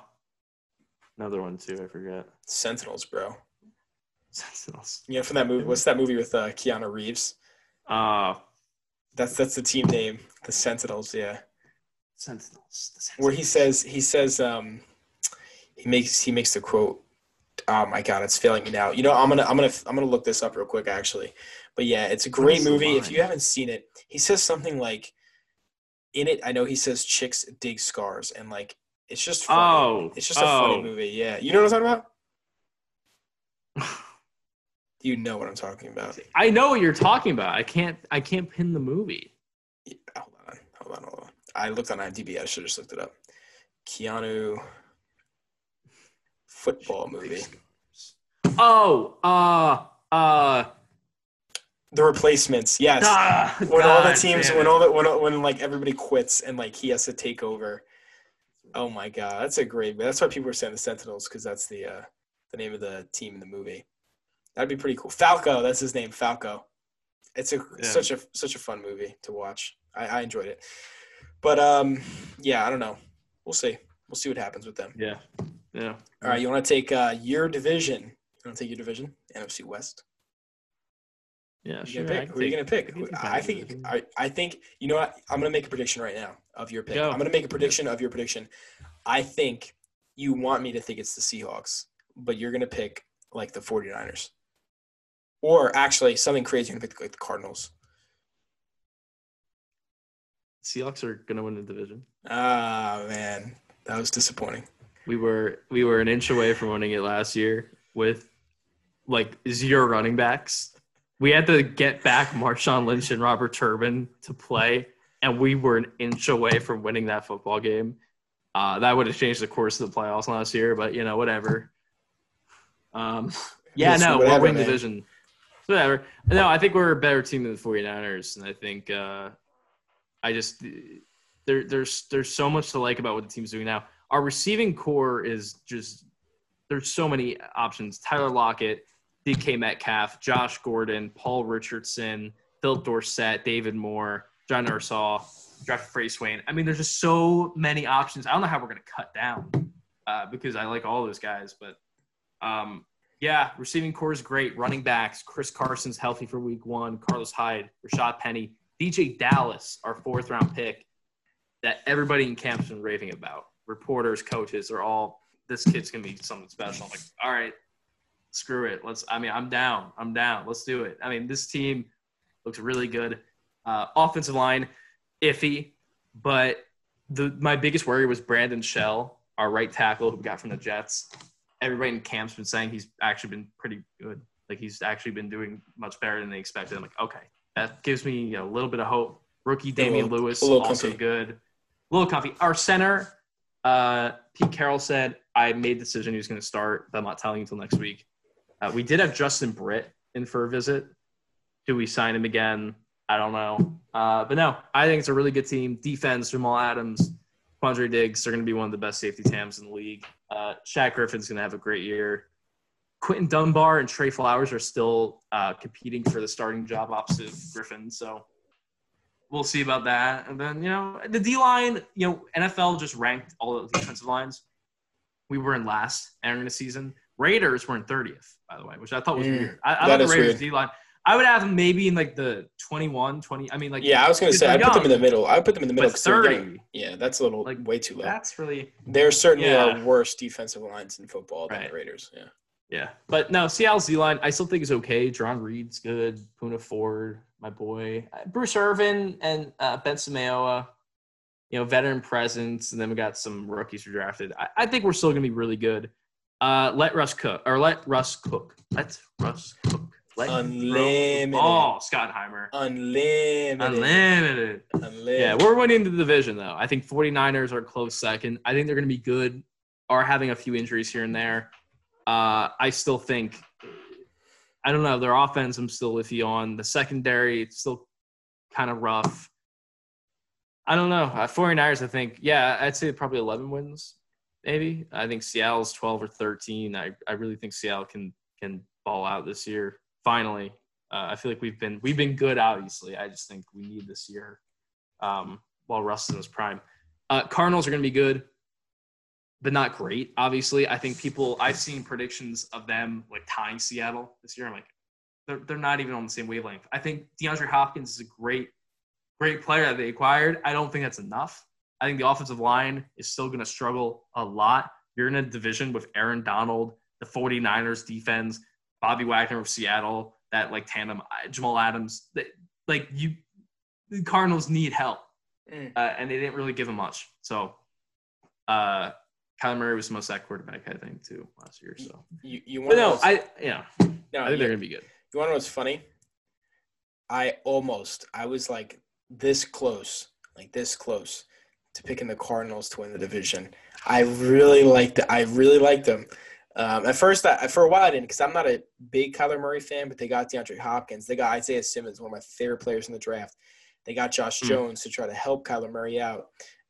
S2: another one too. I forget.
S1: Sentinels, bro.
S2: Sentinels.
S1: Know, from that movie. What's that movie with uh, Keanu Reeves?
S2: Uh,
S1: That's that's the team name, the Sentinels. Yeah,
S2: Sentinels. Sentinels.
S1: where he says he says um, he makes he makes the quote. Oh my god, it's failing me now. You know, I'm gonna I'm gonna I'm gonna look this up real quick actually. But yeah, it's a great movie. If you haven't seen it, he says something like, in it. I know he says chicks dig scars, and like it's just funny.
S2: Oh,
S1: It's just a funny
S2: oh.
S1: movie. Yeah, you know what I'm talking about. You know what I'm talking about.
S2: I know what you're talking about. I can't. I can't pin the movie.
S1: Yeah, hold on, hold on, hold on. I looked on IMDb. I should have just looked it up. Keanu football movie.
S2: Oh, uh, uh,
S1: The Replacements. Yes.
S2: ah,
S1: when all the teams, when all the when, when like everybody quits and like he has to take over. Oh my god, that's a great. That's why people are saying the Sentinels because that's the uh, the name of the team in the movie. That'd be pretty cool. Falco, that's his name, Falco. It's a
S2: Yeah.
S1: such a such a fun movie to watch. I, I enjoyed it, but um, yeah, I don't know. We'll see. We'll see what happens with them.
S2: yeah, yeah.
S1: All right, you want to take uh, your division? You want to take your division, NFC West?
S2: Yeah, sure.
S1: Pick? Who are you gonna pick?
S2: I
S1: I think. I, I think you know what? I'm gonna make a prediction right now of your pick.
S2: Go.
S1: I'm gonna make a prediction of your prediction. I think you want me to think it's the Seahawks, but you're gonna pick like the 49ers. Or actually something crazy, you're gonna pick like the Cardinals.
S2: Seahawks are gonna win the division.
S1: Ah man, that was disappointing.
S2: We were we were an inch away from winning it last year with like zero running backs. We had to get back Marshawn Lynch and Robert Turbin to play, and we were an inch away from winning that football game. Uh, that would have changed the course of the playoffs last year, but you know, whatever. Um, yeah, no, we're winning
S1: man.
S2: division. Whatever. No, I think we're a better team than the 49ers, and I think uh, I just there there's there's so much to like about what the team's doing now. Our receiving core is just there's so many options. Tyler Lockett, DK Metcalf, Josh Gordon, Paul Richardson, Phil Dorsett, David Moore, John Ursua, Jeff Frey Swain. I mean, there's just so many options. I don't know how we're gonna cut down uh, because I like all those guys, but um, yeah, receiving core is great. Running backs, Chris Carson's healthy for week one. Carlos Hyde, Rashaad Penny, DeeJay Dallas, our fourth round pick that everybody in camp's been raving about. Reporters, coaches are all, this kid's going to be something special. I'm like, all right, screw it. Let's, I mean, I'm down. I'm down. Let's do it. I mean, this team looks really good. Uh, offensive line, iffy, but the my biggest worry was Brandon Shell, our right tackle who we got from the Jets. Everybody in camp's been saying he's actually been pretty good. Like he's actually been doing much better than they expected. I'm like, okay, that gives me a little bit of hope. Rookie Damien
S1: little-
S2: Lewis also
S1: comfy.
S2: good. A little comfy. Our center, uh, Pete Carroll said I made the decision he was going to start. But I'm not telling you until next week. Uh, we did have Justin Britt in for a visit. Do we sign him again? I don't know. Uh, but no, I think it's a really good team. Defense, Jamal Adams, Quandre Diggs, they're going to be one of the best safety tams in the league. Uh, Shaq Griffin's going to have a great year. Quinton Dunbar and Tre Flowers are still uh, competing for the starting job opposite Griffin. So we'll see about that. And then, you know, the D line, you know, NFL just ranked all the defensive lines. We were in last entering the season. Raiders were in 30th, by the way, which I thought was
S1: Mm,
S2: weird. I, I thought the Raiders
S1: weird.
S2: D line. I would have them maybe in like the 21, 20. I mean, like,
S1: Yeah, I was gonna say I
S2: they're
S1: put them in the middle. I would put them in the middle because they're
S2: 30,
S1: young. Yeah, that's a little
S2: Like,
S1: way too low.
S2: that's really
S1: There certainly
S2: Yeah.
S1: are worse defensive lines in football than
S2: Right.
S1: the Raiders. Yeah.
S2: Yeah, but no, Seattle's D line I still think is okay. Jarran Reed's good. Poona Ford, my boy, Uh, Bruce Irvin, and uh, Benson Mayowa. You know, veteran presence, and then we got some rookies who drafted. I, I think we're still gonna be really good. Uh, let Russ cook, or let Russ cook. Let Russ cook. Let him throw the
S1: Unlimited.
S2: ball, Schottenheimer.
S1: Unlimited.
S2: Unlimited.
S1: Unlimited.
S2: Yeah, we're winning the division though. I think 49ers are close second. I think they're going to be good. Are having a few injuries here and there. Uh, I still think I don't know their offense. I'm still with you on the secondary. It's still kind of rough. I don't know. Uh, 49ers, I think, yeah, I'd say probably 11 wins, maybe. I think Seattle's 12 or 13. I, I really think Seattle can can ball out this year. Finally, uh, I feel like we've been we've been good. Obviously, I just think we need this year um, while Russ in his prime. Uh, Cardinals are going to be good, but not great. Obviously, I think people I've seen predictions of them like tying Seattle this year. I'm like, they're they're not even on the same wavelength. I think DeAndre Hopkins is a great great player that they acquired. I don't think that's enough. I think the offensive line is still going to struggle a lot. You're in a division with Aaron Donald, the 49ers defense, Bobby Wagner of Seattle, that like tandem, uh, Jamal Adams. That, like you, the Cardinals need help,
S1: Mm.
S2: uh, and they didn't really give him much. So, uh, Kyler Murray was the most sacked quarterback, I think, too last year. So,
S1: You you want
S2: but no, I yeah,
S1: no,
S2: I think
S1: you,
S2: they're gonna be good.
S1: you want to know what's funny? I almost I was like this close, like this close to picking the Cardinals to win the division. I really liked I really liked them. Um, at first, I, for a while, I didn't because I'm not a big Kyler Murray fan, but they got DeAndre Hopkins. They got Isaiah Simmons, one of my favorite players in the draft. They got Josh
S2: Mm.
S1: Jones to try to help Kyler Murray out.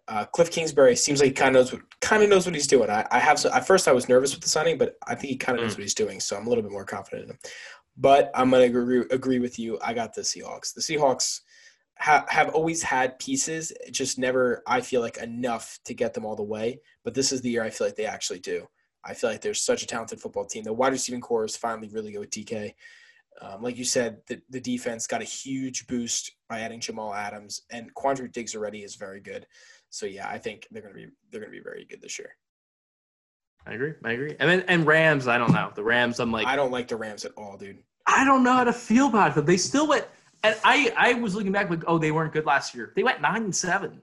S1: Uh, Cliff Kingsbury seems like he kind of knows what kind of knows what he's doing. I, I have so, at first I was nervous with the signing, but I think he kind of knows
S2: Mm.
S1: what he's doing, so I'm a little bit more confident in him. But I'm gonna agree, agree with you. I got the Seahawks. The Seahawks ha- have always had pieces, just never I feel like enough to get them all the way. But this is the year I feel like they actually do. I feel like they're such a talented football team. The wide receiving core is finally really good with DK. Um, like you said, the, the defense got a huge boost by adding Jamal Adams, and Quandre Diggs already is very good. So yeah, I think they're gonna be they're gonna be very good this year.
S2: I agree. I agree. And then and Rams, I don't know. The Rams, I'm like,
S1: I don't like the Rams at all, dude.
S2: I don't know how to feel about them. They still went, and I I was looking back like, oh, they weren't good last year. They went nine and seven.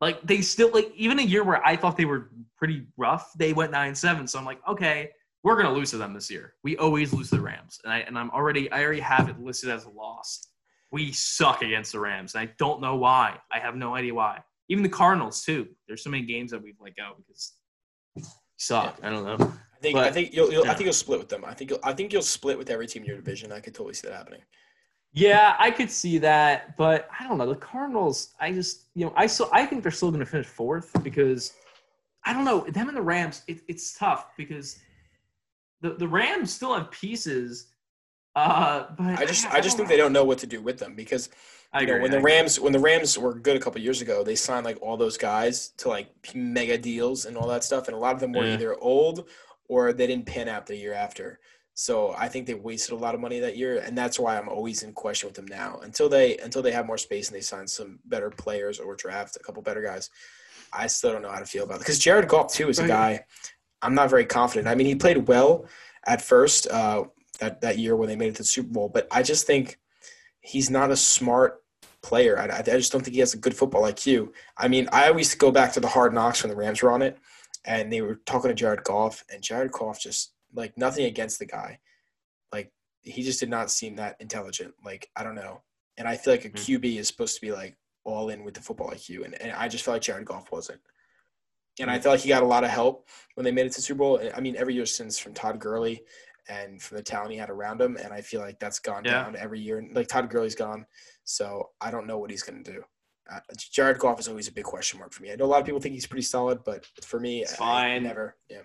S2: Like they still like even a year where I thought they were pretty rough, they went nine and seven. So I'm like, okay, we're gonna lose to them this year. We always lose to the Rams, and I and I'm already I already have it listed as a loss. We suck against the Rams, and I don't know why. I have no idea why. Even the Cardinals too. There's so many games that we've let go because we suck. I don't know.
S1: I think I think you'll, you'll
S2: yeah.
S1: I think you'll split with them. I think you'll, I think you'll split with every team in your division. I could totally see that happening.
S2: Yeah, I could see that, but I don't know. The Cardinals, I just, you know, I still, I think they're still going to finish fourth because I don't know. Them and the Rams, it, it's tough because the the Rams still have pieces. Uh, but
S1: I just
S2: I,
S1: I just think they don't know what to do with them because
S2: I
S1: you know when
S2: I
S1: the
S2: agree.
S1: Rams when the Rams were good a couple years ago, they signed like all those guys to like mega deals and all that stuff, and a lot of them were
S2: Yeah.
S1: either old or they didn't pan out the year after. So I think they wasted a lot of money that year, and that's why I'm always in question with them now. Until they until they have more space and they sign some better players or draft a couple better guys, I still don't know how to feel about it. Because Jared Goff too is a guy I'm not very confident. I mean, he played well at first uh, that that year when they made it to the Super Bowl, but I just think he's not a smart player. I, I just don't think he has a good football IQ. I mean, I always go back to the hard knocks when the Rams were on it, and they were talking to Jared Goff, and Jared Goff just like nothing against the guy, like he just did not seem that intelligent. Like I don't know, and I feel like a
S2: Mhm.
S1: QB is supposed to be like all in with the football IQ, and, and I just felt like Jared Goff wasn't. And I felt like he got a lot of help when they made it to Super Bowl. I mean, every year since from Todd Gurley and from the talent he had around him, and I feel like that's gone
S2: Yeah.
S1: down every year. Like Todd Gurley's gone, so I don't know what he's going to do. Uh, Jared Goff is always a big question mark for me. I know a lot of people think he's pretty solid, but for me,
S2: It's
S1: I-
S2: fine.
S1: never. Yeah.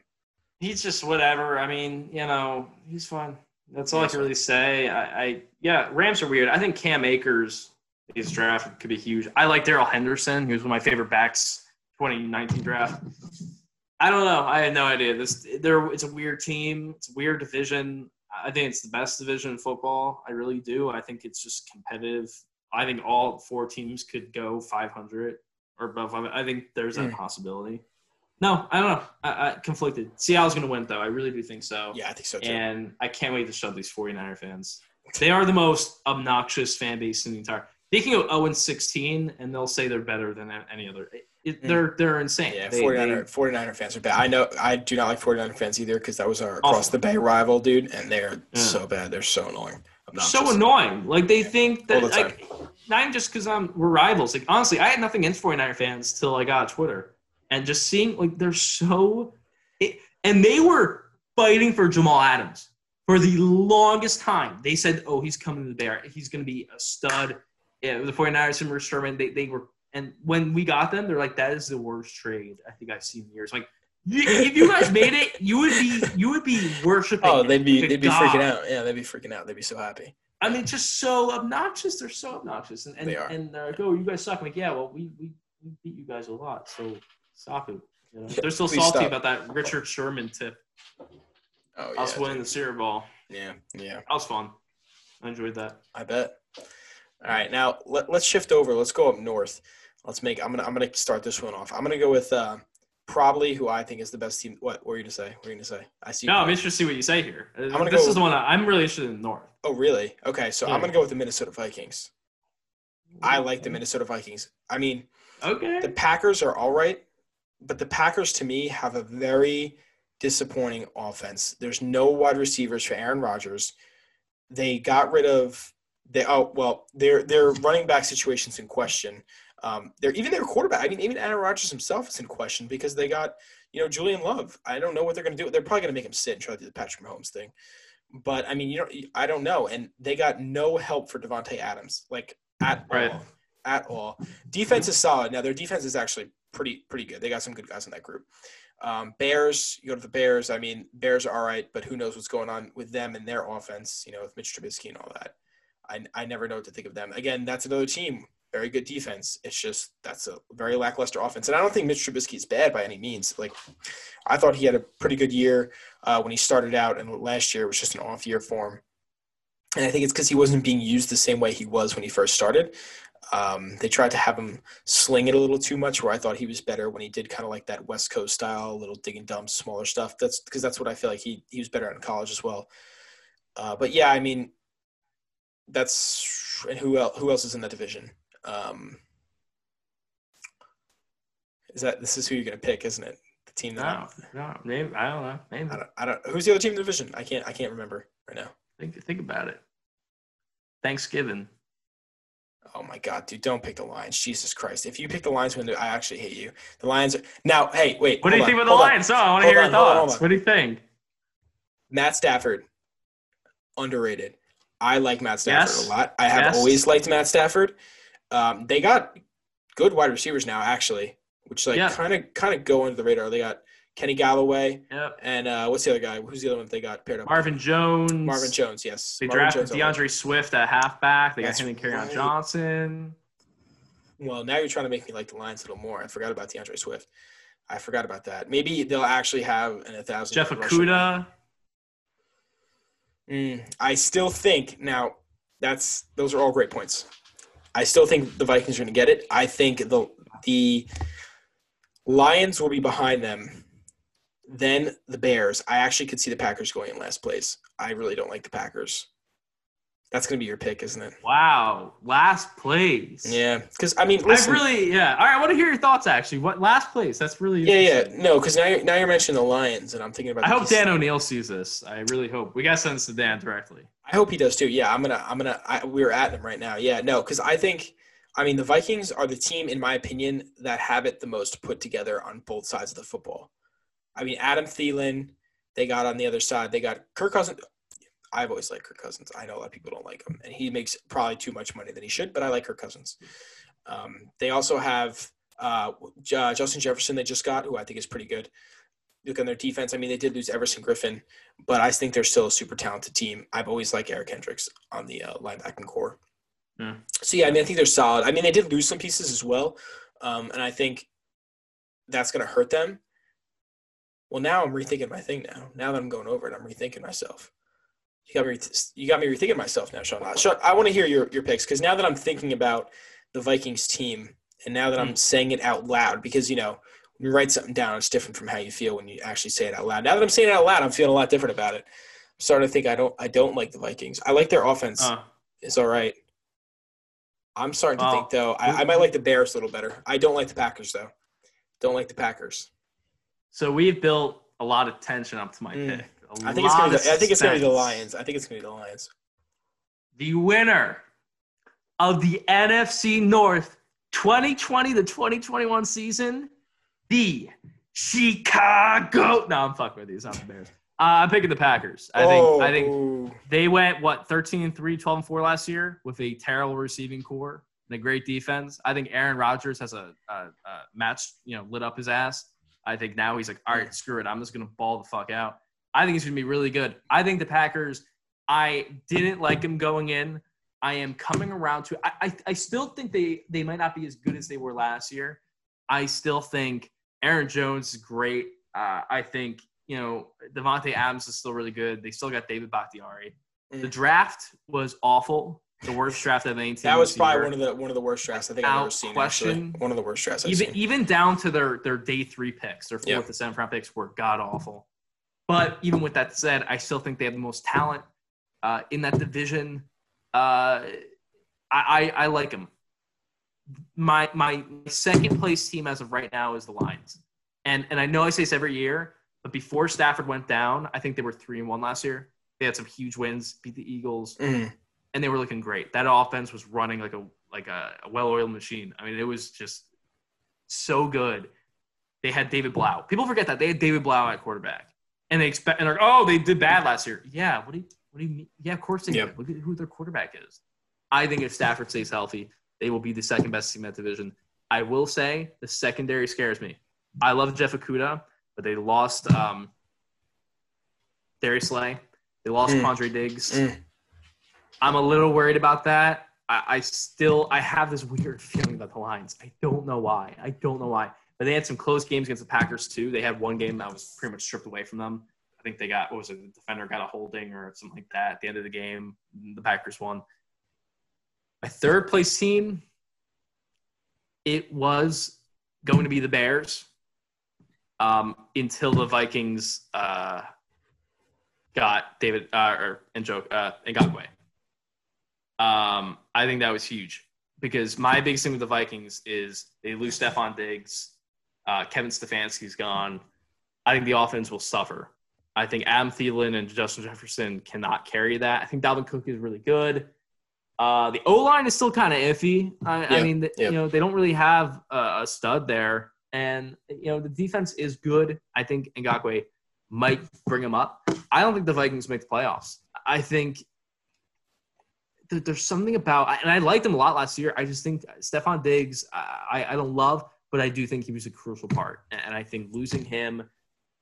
S2: He's just whatever. I mean, you know, he's fun. That's all I can really say. I, I yeah, Rams are weird. I think Cam Akers is draft could be huge. I like Darrell Henderson. He was one of my favorite backs 2019 draft. I don't know. I had no idea. This there it's a weird team. It's a weird division. I think it's the best division in football. I really do. I think it's just competitive. I think all four teams could go 500 or above. I think there's that
S1: Mm.
S2: possibility. No, I don't know. I, I conflicted. Seattle's going to win, though. I really do think so.
S1: Yeah, I think so too.
S2: And I can't wait to shove these 49er fans. They are the most obnoxious fan base in the entire. They can go 0 16, and they'll say they're better than any other. It,
S1: Mm.
S2: they're they're insane.
S1: yeah,
S2: They-
S1: 49er,
S2: they-
S1: 49er fans are bad. I know I do not like 49er fans either because that was our across the bay rival, dude, and they're
S2: Yeah.
S1: so bad. They're so annoying. Obnoxious.
S2: so annoying. Like they think that like not even just because I'm we're rivals. Like honestly, I had nothing against 49er fans till I got Twitter, and just seeing like they're so, it, and they were fighting for Jamal Adams for the longest time. They said, "Oh, he's coming to the Bear. He's going to be a stud." Yeah, the 49ers and Sherman, they they were, and when we got them, they're like, "That is the worst trade I think I've seen in years." Like. If you guys made it, you would be you would be worshiping.
S1: Oh, they'd be they'd be
S2: god.
S1: freaking out. Yeah, they'd be freaking out. They'd be so happy.
S2: I mean, just so obnoxious. They're so obnoxious, and and,
S1: They are.
S2: and they're like, "Oh, you guys suck." I'm like, yeah, well, we, we we beat you guys a lot, so stop it. You know?
S1: Yeah,
S2: They're still salty
S1: stop.
S2: about that Richard Sherman tip.
S1: Oh yeah.
S2: Us winning the Super Bowl.
S1: Yeah, yeah.
S2: That was fun. I enjoyed that.
S1: I bet. All right, now let, let's shift over. Let's go up north. Let's make. I'm gonna. I'm gonna start this one off. I'm gonna go with uh, probably who I think is the best team. What? What were you gonna say? What were you gonna say? I see.
S2: No, I'm interested to see what you say here. Uh,
S1: gonna
S2: this
S1: go-
S2: is the one I, I'm really interested in the North.
S1: Oh, really? Okay, so
S2: Yeah.
S1: I'm gonna go with the Minnesota Vikings. I like the Minnesota Vikings. I mean,
S2: Okay.
S1: the Packers are all right, but the Packers to me have a very disappointing offense. There's no wide receivers for Aaron Rodgers. They got rid of they oh well their their running back situations in question. Um, they're even their quarterback. I mean, even Aaron Rodgers himself is in question because they got you know Jordan Love. I don't know what they're going to do. They're probably going to make him sit and try to do the Patrick Mahomes thing. But I mean, you know, I don't know. And they got no help for Davante Adams, like at
S2: Right.
S1: all, at all. Defense is solid. Now their defense is actually pretty pretty good. They got some good guys in that group. Um, Bears, you go to the Bears. I mean, Bears are all right, but who knows what's going on with them and their offense? You know, with Mitch Trubisky and all that. I I never know what to think of them. Again, that's another team. Very good defense. It's just that's a very lackluster offense, and I don't think Mitch Trubisky is bad by any means. Like, I thought he had a pretty good year uh, when he started out, and last year it was just an off year for him. And I think it's because he wasn't being used the same way he was when he first started. Um, they tried to have him sling it a little too much, where I thought he was better when he did kind of like that West Coast style, little dig and dump, smaller stuff. That's because that's what I feel like he he was better at in college as well. Uh, but yeah, I mean, that's and who else? Who else is in that division? Um, is that this is who you're gonna pick, isn't it? The team that
S2: No, no, maybe I don't know. Maybe
S1: I don't, I don't. Who's the other team in the division? I can't. I can't remember right now.
S2: think think about it. Thanksgiving.
S1: Oh my god, dude! Don't pick the Lions. Jesus Christ! If you pick the Lions, when I actually hate you. The Lions are now. Hey, wait.
S2: What do you
S1: hold
S2: think
S1: on,
S2: about the
S1: hold on.
S2: Lions? Oh, I want to
S1: Hold
S2: hear your
S1: on, hold on, hold
S2: thoughts.
S1: on.
S2: What do you think?
S1: Matt Stafford, underrated. I like Matt Stafford
S2: Yes.
S1: a lot. I have
S2: Yes.
S1: always liked Matt Stafford. Um, they got good wide receivers now, actually, which like kind of kind of go under the radar. They got Kenny Golladay
S2: Yep.
S1: and uh, what's the other guy? Who's the other one they got paired up? with?
S2: Marvin Jones.
S1: Marvin Jones. Yes,
S2: They
S1: Marvin
S2: drafted
S1: Jones.
S2: D'Andre Swift at halfback. They got
S1: That's
S2: him and Kerryon
S1: right.
S2: Johnson.
S1: Well, now you're trying to make me like the Lions a little more. I forgot about DeAndre Swift. I forgot about that. Maybe they'll actually have an a thousand.
S2: Jeff
S1: yard.
S2: Okudah.
S1: Mm, I still think now that's those are all great points. I still think the Vikings are going to get it. I think the the Lions will be behind them. Then the Bears. I actually could see the Packers going in last place. I really don't like the Packers. That's gonna be your pick, isn't it?
S2: Wow, last place.
S1: Yeah, because I mean, listen,
S2: I really, yeah. All right, I want to hear your thoughts. Actually, what last place? That's really
S1: yeah, yeah. No, because now you're now you're mentioning the Lions, and I'm thinking about.
S2: I hope Dan O'Neill sees this. I really hope. We got to send this to Dan directly.
S1: I hope he does too. Yeah, I'm gonna, I'm gonna. I, we're at him right now. Yeah, no, because I think, I mean, the Vikings are the team, in my opinion, that have it the most put together on both sides of the football. I mean, Adam Thielen, they got on the other side. They got Kirk Cousins. I've always liked Kirk Cousins. I know a lot of people don't like him, and he makes probably too much money than he should. But I like Kirk Cousins. Um, they also have uh, J- Justin Jefferson. They just got, who I think is pretty good. Look on their defense. I mean, they did lose Everson Griffen, but I think they're still a super talented team. I've always liked Eric Kendricks on the uh, linebacking core.
S2: Yeah.
S1: So yeah, I mean, I think they're solid. I mean, they did lose some pieces as well, um, and I think that's going to hurt them. Well, now I'm rethinking my thing. Now, now that I'm going over it, I'm rethinking myself. You got me. You got me rethinking myself now, Sean. Sean, I want to hear your your picks because now that I'm thinking about the Vikings team, and now that I'm saying it out loud, because you know when you write something down, it's different from how you feel when you actually say it out loud. Now that I'm saying it out loud, I'm feeling a lot different about it. I'm starting to think I don't I don't like the Vikings. I like their offense.
S2: Uh,
S1: It's all right. I'm starting to think though I, I might like the Bears a little better. I don't like the Packers though. Don't like the Packers.
S2: So we've built a lot of tension up to my
S1: Mm.
S2: pick. A
S1: I think it's gonna be I think it's gonna be the. Lions. I think it's gonna be the Lions.
S2: The winner of the NFC North 2020 to 2021 season, the Chicago. No, I'm fucking with these. I'm the Bears. Uh, I'm picking the Packers. I think. I think
S1: Oh.
S2: They went what 13 and 3, 12 and 4 last year with a terrible receiving core and a great defense. I think Aaron Rodgers has a, a, a match, you know, lit up his ass. I think now he's like, all right, screw it. I'm just gonna ball the fuck out. I think he's gonna be really good. I think the Packers. I didn't like him going in. I am coming around to. I, I, I still think they they might not be as good as they were last year. I still think Aaron Jones is great. Uh, I think you know Davante Adams is still really good. They still got David Bakhtiari. The draft was awful. The worst draft of any team.
S1: That was probably
S2: year.
S1: one of the one of the worst drafts I think I've ever seen.
S2: question.
S1: Actually. One of the worst drafts I've
S2: even
S1: seen.
S2: even down to their their day three picks, their fourth
S1: Yeah.
S2: to seventh round picks were god awful. But even with that said, I still think they have the most talent uh, in that division. Uh, I, I I like them. My my second place team as of right now is the Lions, and and I know I say this every year, but before Stafford went down, I think they were three and one last year. They had some huge wins, beat the Eagles,
S1: Mhm.
S2: And they were looking great. That offense was running like a like a, a well-oiled machine. I mean, it was just so good. They had David Blough. People forget that they had David Blough at quarterback, and they expect and they're like, oh, they did bad last year. Yeah, what do you what do you mean? Yeah, of course they
S1: Yeah.
S2: did. Look at who their quarterback is. I think if Stafford stays healthy, they will be the second best team in that division. I will say the secondary scares me. I love Jeff Okudah, but they lost um, Darius Slay. They lost
S1: Mm.
S2: Quandre Diggs.
S1: Mm.
S2: I'm a little worried about that. I, I still I have this weird feeling about the Lions. I don't know why. I don't know why. But they had some close games against the Packers too. They had one game that was pretty much stripped away from them. I think they got what was it? The defender got a holding or something like that at the end of the game. The Packers won. My third place team, it was going to be the Bears um, until the Vikings uh, got David uh, or and Joe uh, Ngakoue. Um, I think that was huge because my biggest thing with the Vikings is they lose Stefon Diggs, uh, Kevin Stefanski's gone. I think the offense will suffer. I think Adam Thielen and Justin Jefferson cannot carry that. I think Dalvin Cook is really good. Uh, the O line is still kind of iffy. I, I mean, th-
S1: yeah.
S2: you know, they don't really have a, a stud there, and you know, the defense is good. I think Ngakoue might bring him up. I don't think the Vikings make the playoffs. I think there's something about, and I liked him a lot last year. I just think Stefon Diggs, I, I don't love, but I do think he was a crucial part. And I think losing him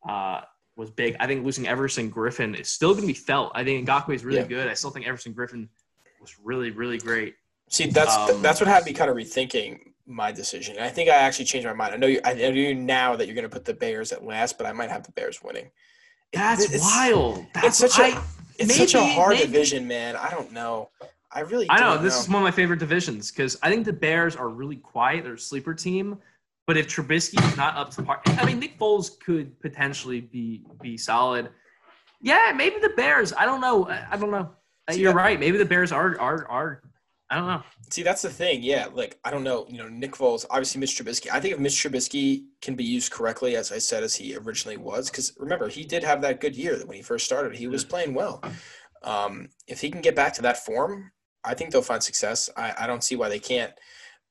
S2: uh, was big. I think losing Everson Griffen is still going to be felt. I think Ngakoue is really
S1: Yeah.
S2: good. I still think Everson Griffen was really, really great.
S1: See, that's
S2: Um,
S1: that's what had me kind of rethinking my decision. And I think I actually changed my mind. I know you. I know you now that you're going to put the Bears at last, but I might have the Bears winning.
S2: That's
S1: it's-
S2: wild. That's
S1: such a
S2: I,
S1: it's such a hard
S2: maybe-
S1: division, man. I don't know. I really.
S2: I know
S1: don't
S2: this is one of my favorite divisions because I think the Bears are really quiet. They're a sleeper team, but if Trubisky is not up to par, I mean Nick Foles could potentially be be solid. Yeah, maybe the Bears. I don't know. I, I don't know.
S1: See,
S2: You're
S1: that-
S2: right. Maybe the Bears are are are. I don't know.
S1: See, that's the thing. Yeah, like I don't know. You know, Nick Foles, obviously Mitch Trubisky. I think if Mitch Trubisky can be used correctly, as I said, as he originally was, because remember he did have that good year when he first started. He was playing well. Um, if he can get back to that form, I think they'll find success. I, I don't see why they can't.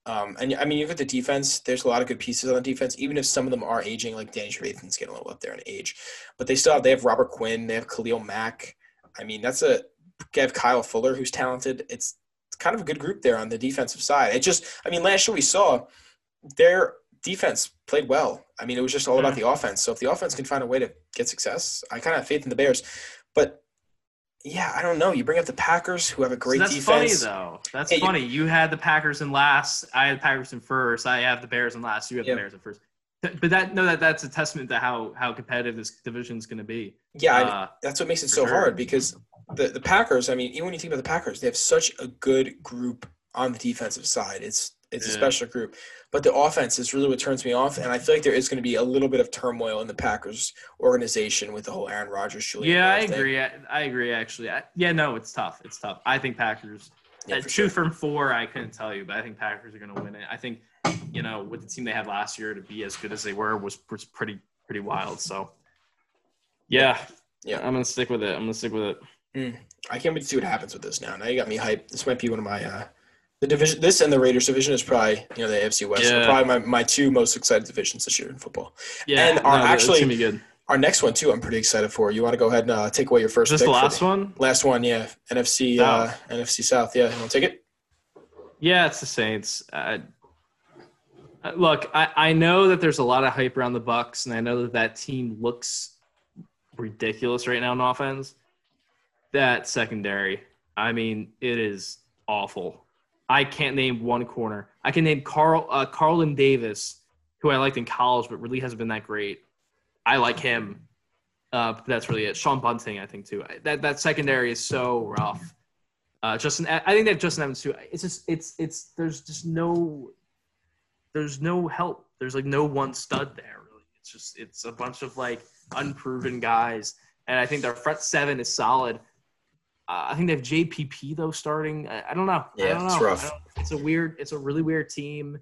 S1: Um, and I mean, you look at the defense. There's a lot of good pieces on the defense, even if some of them are aging. Like Danny Trevathan's getting a little up there in age, but they still have. They have Robert Quinn. They have Khalil Mack. I mean, that's a. They have Kyle Fuller, who's talented. It's it's kind of a good group there on the defensive side. It just, I mean, last year we saw their defense played well. I mean, it was just all about the offense. So if the offense can find a way to get success, I kind of have faith in the Bears. But yeah, I don't know. You bring up the Packers, who have a great
S2: So that's
S1: defense.
S2: funny though. That's
S1: Yeah,
S2: funny. You had the Packers in last. I had the Packers in first. I have the Bears in last. You have
S1: Yeah.
S2: the Bears in first. But that no, that that's a testament to how how competitive this division is going to be.
S1: Yeah, I-
S2: Uh,
S1: that's what makes it so
S2: sure.
S1: hard because the the Packers. I mean, even when you think about the Packers, they have such a good group on the defensive side. It's it's a special group, but the offense is really what turns me off. And I feel like there is going to be a little bit of turmoil in the Packers organization with the whole Aaron Rodgers, Jordan.
S2: yeah, I agree. I, I agree. Actually, I, yeah, no, it's tough. It's tough. I think Packers.
S1: Yeah,
S2: uh, two
S1: sure.
S2: from four, I couldn't tell you, but I think Packers are going to win it. I think, you know, with the team they had last year to be as good as they were was was pretty pretty wild. So, yeah,
S1: Yeah.
S2: I'm gonna stick with it. I'm gonna stick with it.
S1: I can't wait to see what happens with this now. Now you got me hyped. This might be one of my uh, the division. This and the Raiders division is probably you know the AFC West.
S2: Yeah.
S1: probably my, my two most excited divisions this year in football.
S2: Yeah,
S1: And our
S2: no,
S1: actually-
S2: be good.
S1: Our next one too, I'm pretty excited for. You want to go ahead and uh, take away your
S2: Is
S1: first?
S2: this
S1: pick
S2: the last one?
S1: Last one, yeah. NFC uh, NFC South. Yeah, you want to take it?
S2: Yeah, it's the Saints. Uh, uh, look, I, I know that there's a lot of hype around the Bucs, and I know that that team looks ridiculous right now in offense. That secondary, I mean, it is awful. I can't name one corner. I can name Carl uh, Carlton Davis, who I liked in college, but really hasn't been that great. I like him. Uh, but that's really it. Sean Bunting, I think too. That that secondary is so rough. Uh, Justin, I I think they have Justin Evans too. It's just, it's, it's. There's just no, there's no help. There's like no one stud there. Really, it's just, it's a bunch of like unproven guys, and I think their front seven is solid. Uh, I think they have JPP though starting. I, I don't know.
S1: Yeah,
S2: don't
S1: it's rough.
S2: It's a weird. It's a really weird team.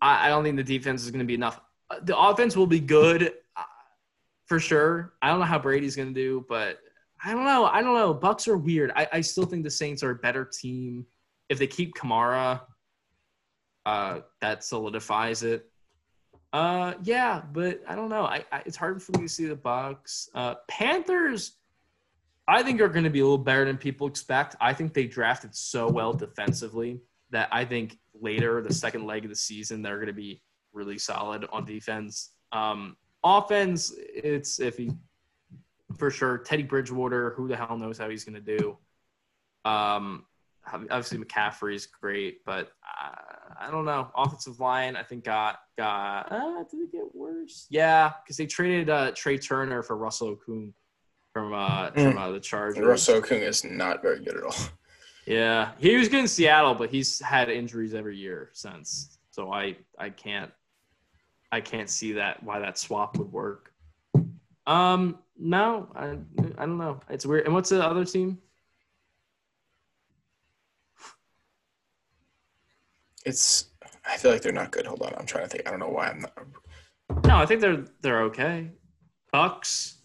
S2: I, I don't think the defense is going to be enough. Uh, The offense will be good uh, for sure. I don't know how Brady's going to do, but I don't know. I don't know. Bucs are weird. I, I still think the Saints are a better team. If they keep Kamara, uh, that solidifies it. Uh, yeah, but I don't know. I, I it's hard for me to see the Bucs. Uh, Panthers, I think are going to be a little better than people expect. I think they drafted so well defensively that I think later, the second leg of the season, they're going to be really solid on defense. Um, offense, it's iffy for sure. Teddy Bridgewater, who the hell knows how he's going to do? Um, obviously McCaffrey's great, but I don't know. Offensive line, I think got got. Uh, did it get worse? Yeah, because they traded uh, Trai Turner for Russell Okung from uh, from uh, the Chargers.
S1: Russell Okung is not very good at all.
S2: Yeah, he was good in Seattle, but he's had injuries every year since. So I I can't I can't see that why that swap would work. Um, no, I I don't know. It's weird. And what's the other team?
S1: It's. I feel like they're not good. Hold on, I'm trying to think. I don't know why I'm not.
S2: No, I think they're they're okay. Bucs,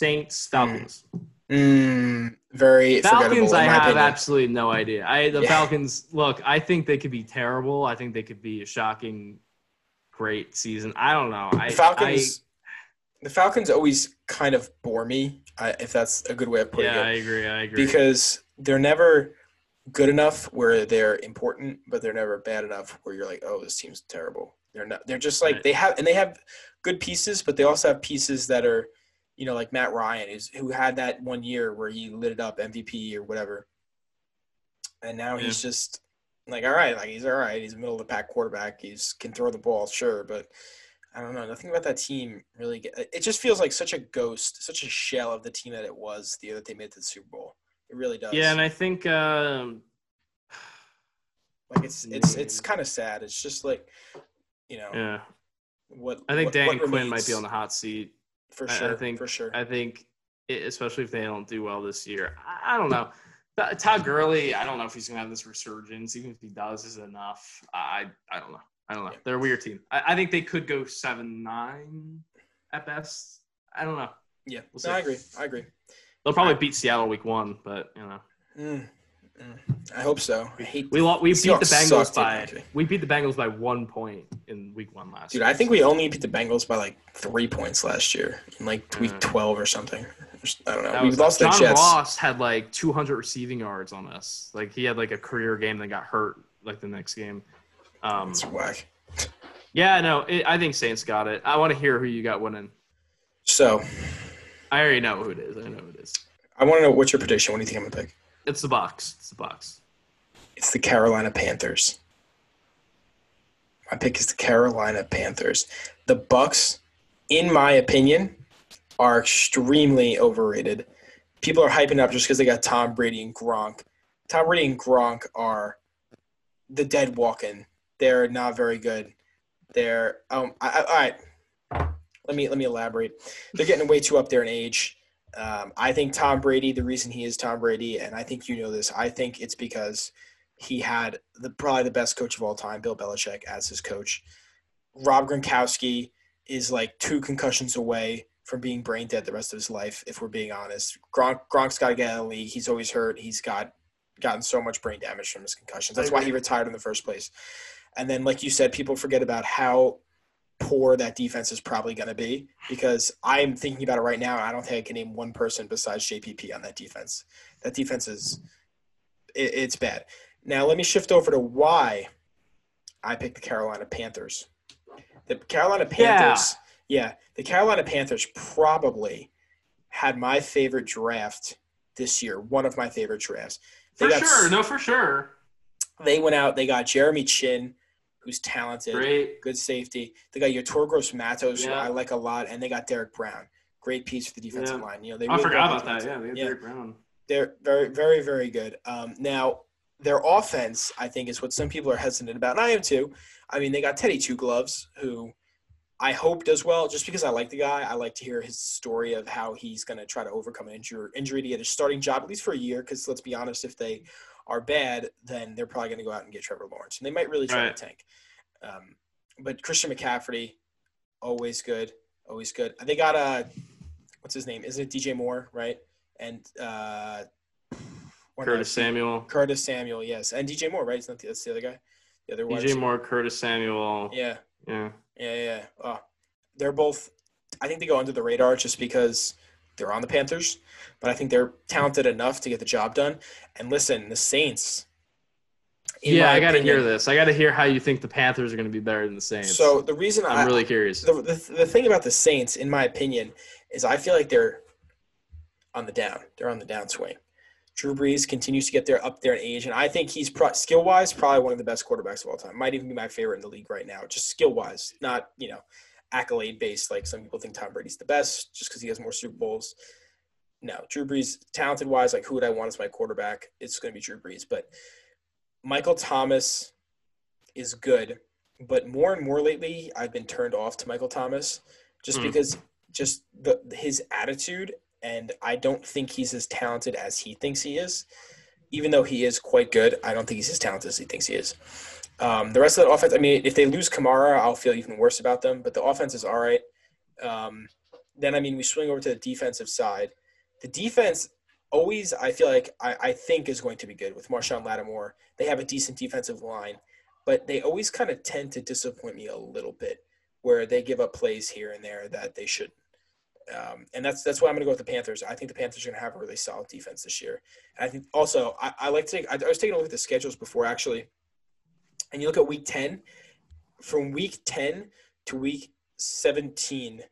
S2: Saints, Falcons.
S1: Mm, very
S2: Falcons, I have
S1: opinion.
S2: absolutely no idea. I the
S1: Yeah.
S2: Falcons. Look, I think they could be terrible. I think they could be a shocking, great season. I don't know. I
S1: The Falcons. the Falcons always kind of bore me, if that's a good way of
S2: I,
S1: putting
S2: yeah, I agree. I agree.
S1: because they're never good enough where they're important, but they're never bad enough where you're like, oh, this team's terrible. They're not. They're just like
S2: Right.
S1: they have, and they have good pieces, but they also have pieces that are, you know, like Matt Ryan, is who had that one year where he lit it up MVP or whatever, and now he's just like, all right, like he's all right. He's a middle of the pack quarterback. He's can throw the ball, sure, but I don't know. Nothing about that team really. Get, it just feels like such a ghost, such a shell of the team that it was the year that they made it to the Super Bowl. It really does.
S2: yeah, and I think um,
S1: like it's it's
S2: Yeah.
S1: it's kind of sad. It's just like, you know,
S2: yeah,
S1: what
S2: I think
S1: what,
S2: Dan
S1: what
S2: Quinn might be on the hot seat.
S1: For
S2: I- I
S1: sure.
S2: think-
S1: for sure.
S2: I think especially if they don't do well this year. I, don't know. Todd Gurley, I don't know if he's gonna have this resurgence. Even if he does, is it enough? I I don't know. I don't know. They're a weird team. I, I think they could go seven nine at best. I don't know.
S1: Yeah, we'll no, I agree. I agree.
S2: They'll probably beat Seattle week one, but you know.
S1: Mm, I hope so. I hate
S2: we we beat the Bengals by we beat the Bengals by one point in week one last.
S1: Dude, year. I think we only beat the Bengals by like three points last year in like week twelve or something. I don't know. We lost
S2: John
S1: the
S2: Jets. Ross had like 200 receiving yards on us. Like he had like a career game that got hurt like the next game.
S1: Um, That's whack.
S2: Yeah, no, it, I think Saints got it. I want to hear who you got winning.
S1: So,
S2: I already know who it is. I know who it is.
S1: I want to know what's your prediction. What do you think I'm gonna pick?
S2: It's the box. It's the box.
S1: It's the Carolina Panthers. My pick is the Carolina Panthers. The Bucs, in my opinion, are extremely overrated. People are hyping up just because they got Tom Brady and Gronk. Tom Brady and Gronk are the dead walking. They're not very good. They're um. I, I, all right. Let me let me elaborate. They're getting way too up there in age. Um, I think Tom Brady. The reason he is Tom Brady, and I think you know this. I think it's because he had the probably the best coach of all time, Bill Belichick, as his coach. Rob Gronkowski is like two concussions away from being brain dead the rest of his life. If we're being honest, Gronk Gronk's got to get out of the league. He's always hurt. He's got gotten so much brain damage from his concussions. That's why he retired in the first place. And then, like you said, people forget about how poor that defense is probably going to be because I'm thinking about it right now. I don't think I can name one person besides JPP on that defense. That defense is it, it's bad. Now let me shift over to why I picked the Carolina Panthers. The Carolina Panthers, yeah, yeah the Carolina Panthers probably had my favorite draft this year. One of my favorite drafts.
S2: They for sure, no, for sure.
S1: They went out. They got Jeremy Chinn who's talented,
S2: Great.
S1: good safety. They got Yetur Gross-Matos, yeah. who I like a lot, and they got Derrick Brown. Great piece for the defensive yeah. line. You know, they
S2: really I forgot about that. Yeah, they yeah. Derrick Brown.
S1: They're very, very, very good. Um, now, their offense, I think, is what some people are hesitant about, and I am too. I mean, they got Teddy Two Gloves, who I hope does well, just because I like the guy. I like to hear his story of how he's going to try to overcome an injury, injury to get a starting job, at least for a year. Because let's be honest, if they are bad, then they're probably going to go out and get Trevor Lawrence, and they might really try right. to tank. Um, but Christian McCaffrey, always good, always good. They got a what's his name? Isn't it DJ Moore, right? And uh,
S2: Curtis Samuel.
S1: Curtis Samuel, yes, and DJ Moore, right? Isn't that the, that's the other guy?
S2: The other DJ Moore, Curtis Samuel.
S1: Yeah.
S2: Yeah.
S1: Yeah, yeah. Oh, they're both. I think they go under the radar just because they're on the Panthers, but I think they're talented enough to get the job done. And listen, the Saints.
S2: Yeah, I got to hear this. I got to hear how you think the Panthers are going to be better than the Saints.
S1: So the reason
S2: I'm
S1: I,
S2: really curious.
S1: The, the, the thing about the Saints, in my opinion, is I feel like they're on the down. They're on the downswing. Drew Brees continues to get there up there in age, and I think he's pro- skill wise probably one of the best quarterbacks of all time. Might even be my favorite in the league right now, just skill wise, not you know accolade based like some people think Tom Brady's the best just because he has more Super Bowls. No, Drew Brees, talented wise, like who would I want as my quarterback? It's going to be Drew Brees. But Michael Thomas is good, but more and more lately, I've been turned off to Michael Thomas just mm. because just the his attitude, and I don't think he's as talented as he thinks he is. Even though he is quite good, I don't think he's as talented as he thinks he is. Um, the rest of the offense, I mean, if they lose Kamara, I'll feel even worse about them. But the offense is all right. Um, then, I mean, we swing over to the defensive side the defense always I feel like I, I think is going to be good with Marshon Lattimore. They have a decent defensive line, but they always kind of tend to disappoint me a little bit where they give up plays here and there that they shouldn't. Um, and that's that's why I'm going to go with the Panthers. I think the Panthers are going to have a really solid defense this year. And I think also I, I like to take I, I was taking a look at the schedules before actually, and you look at Week 10, from Week 10 to Week 17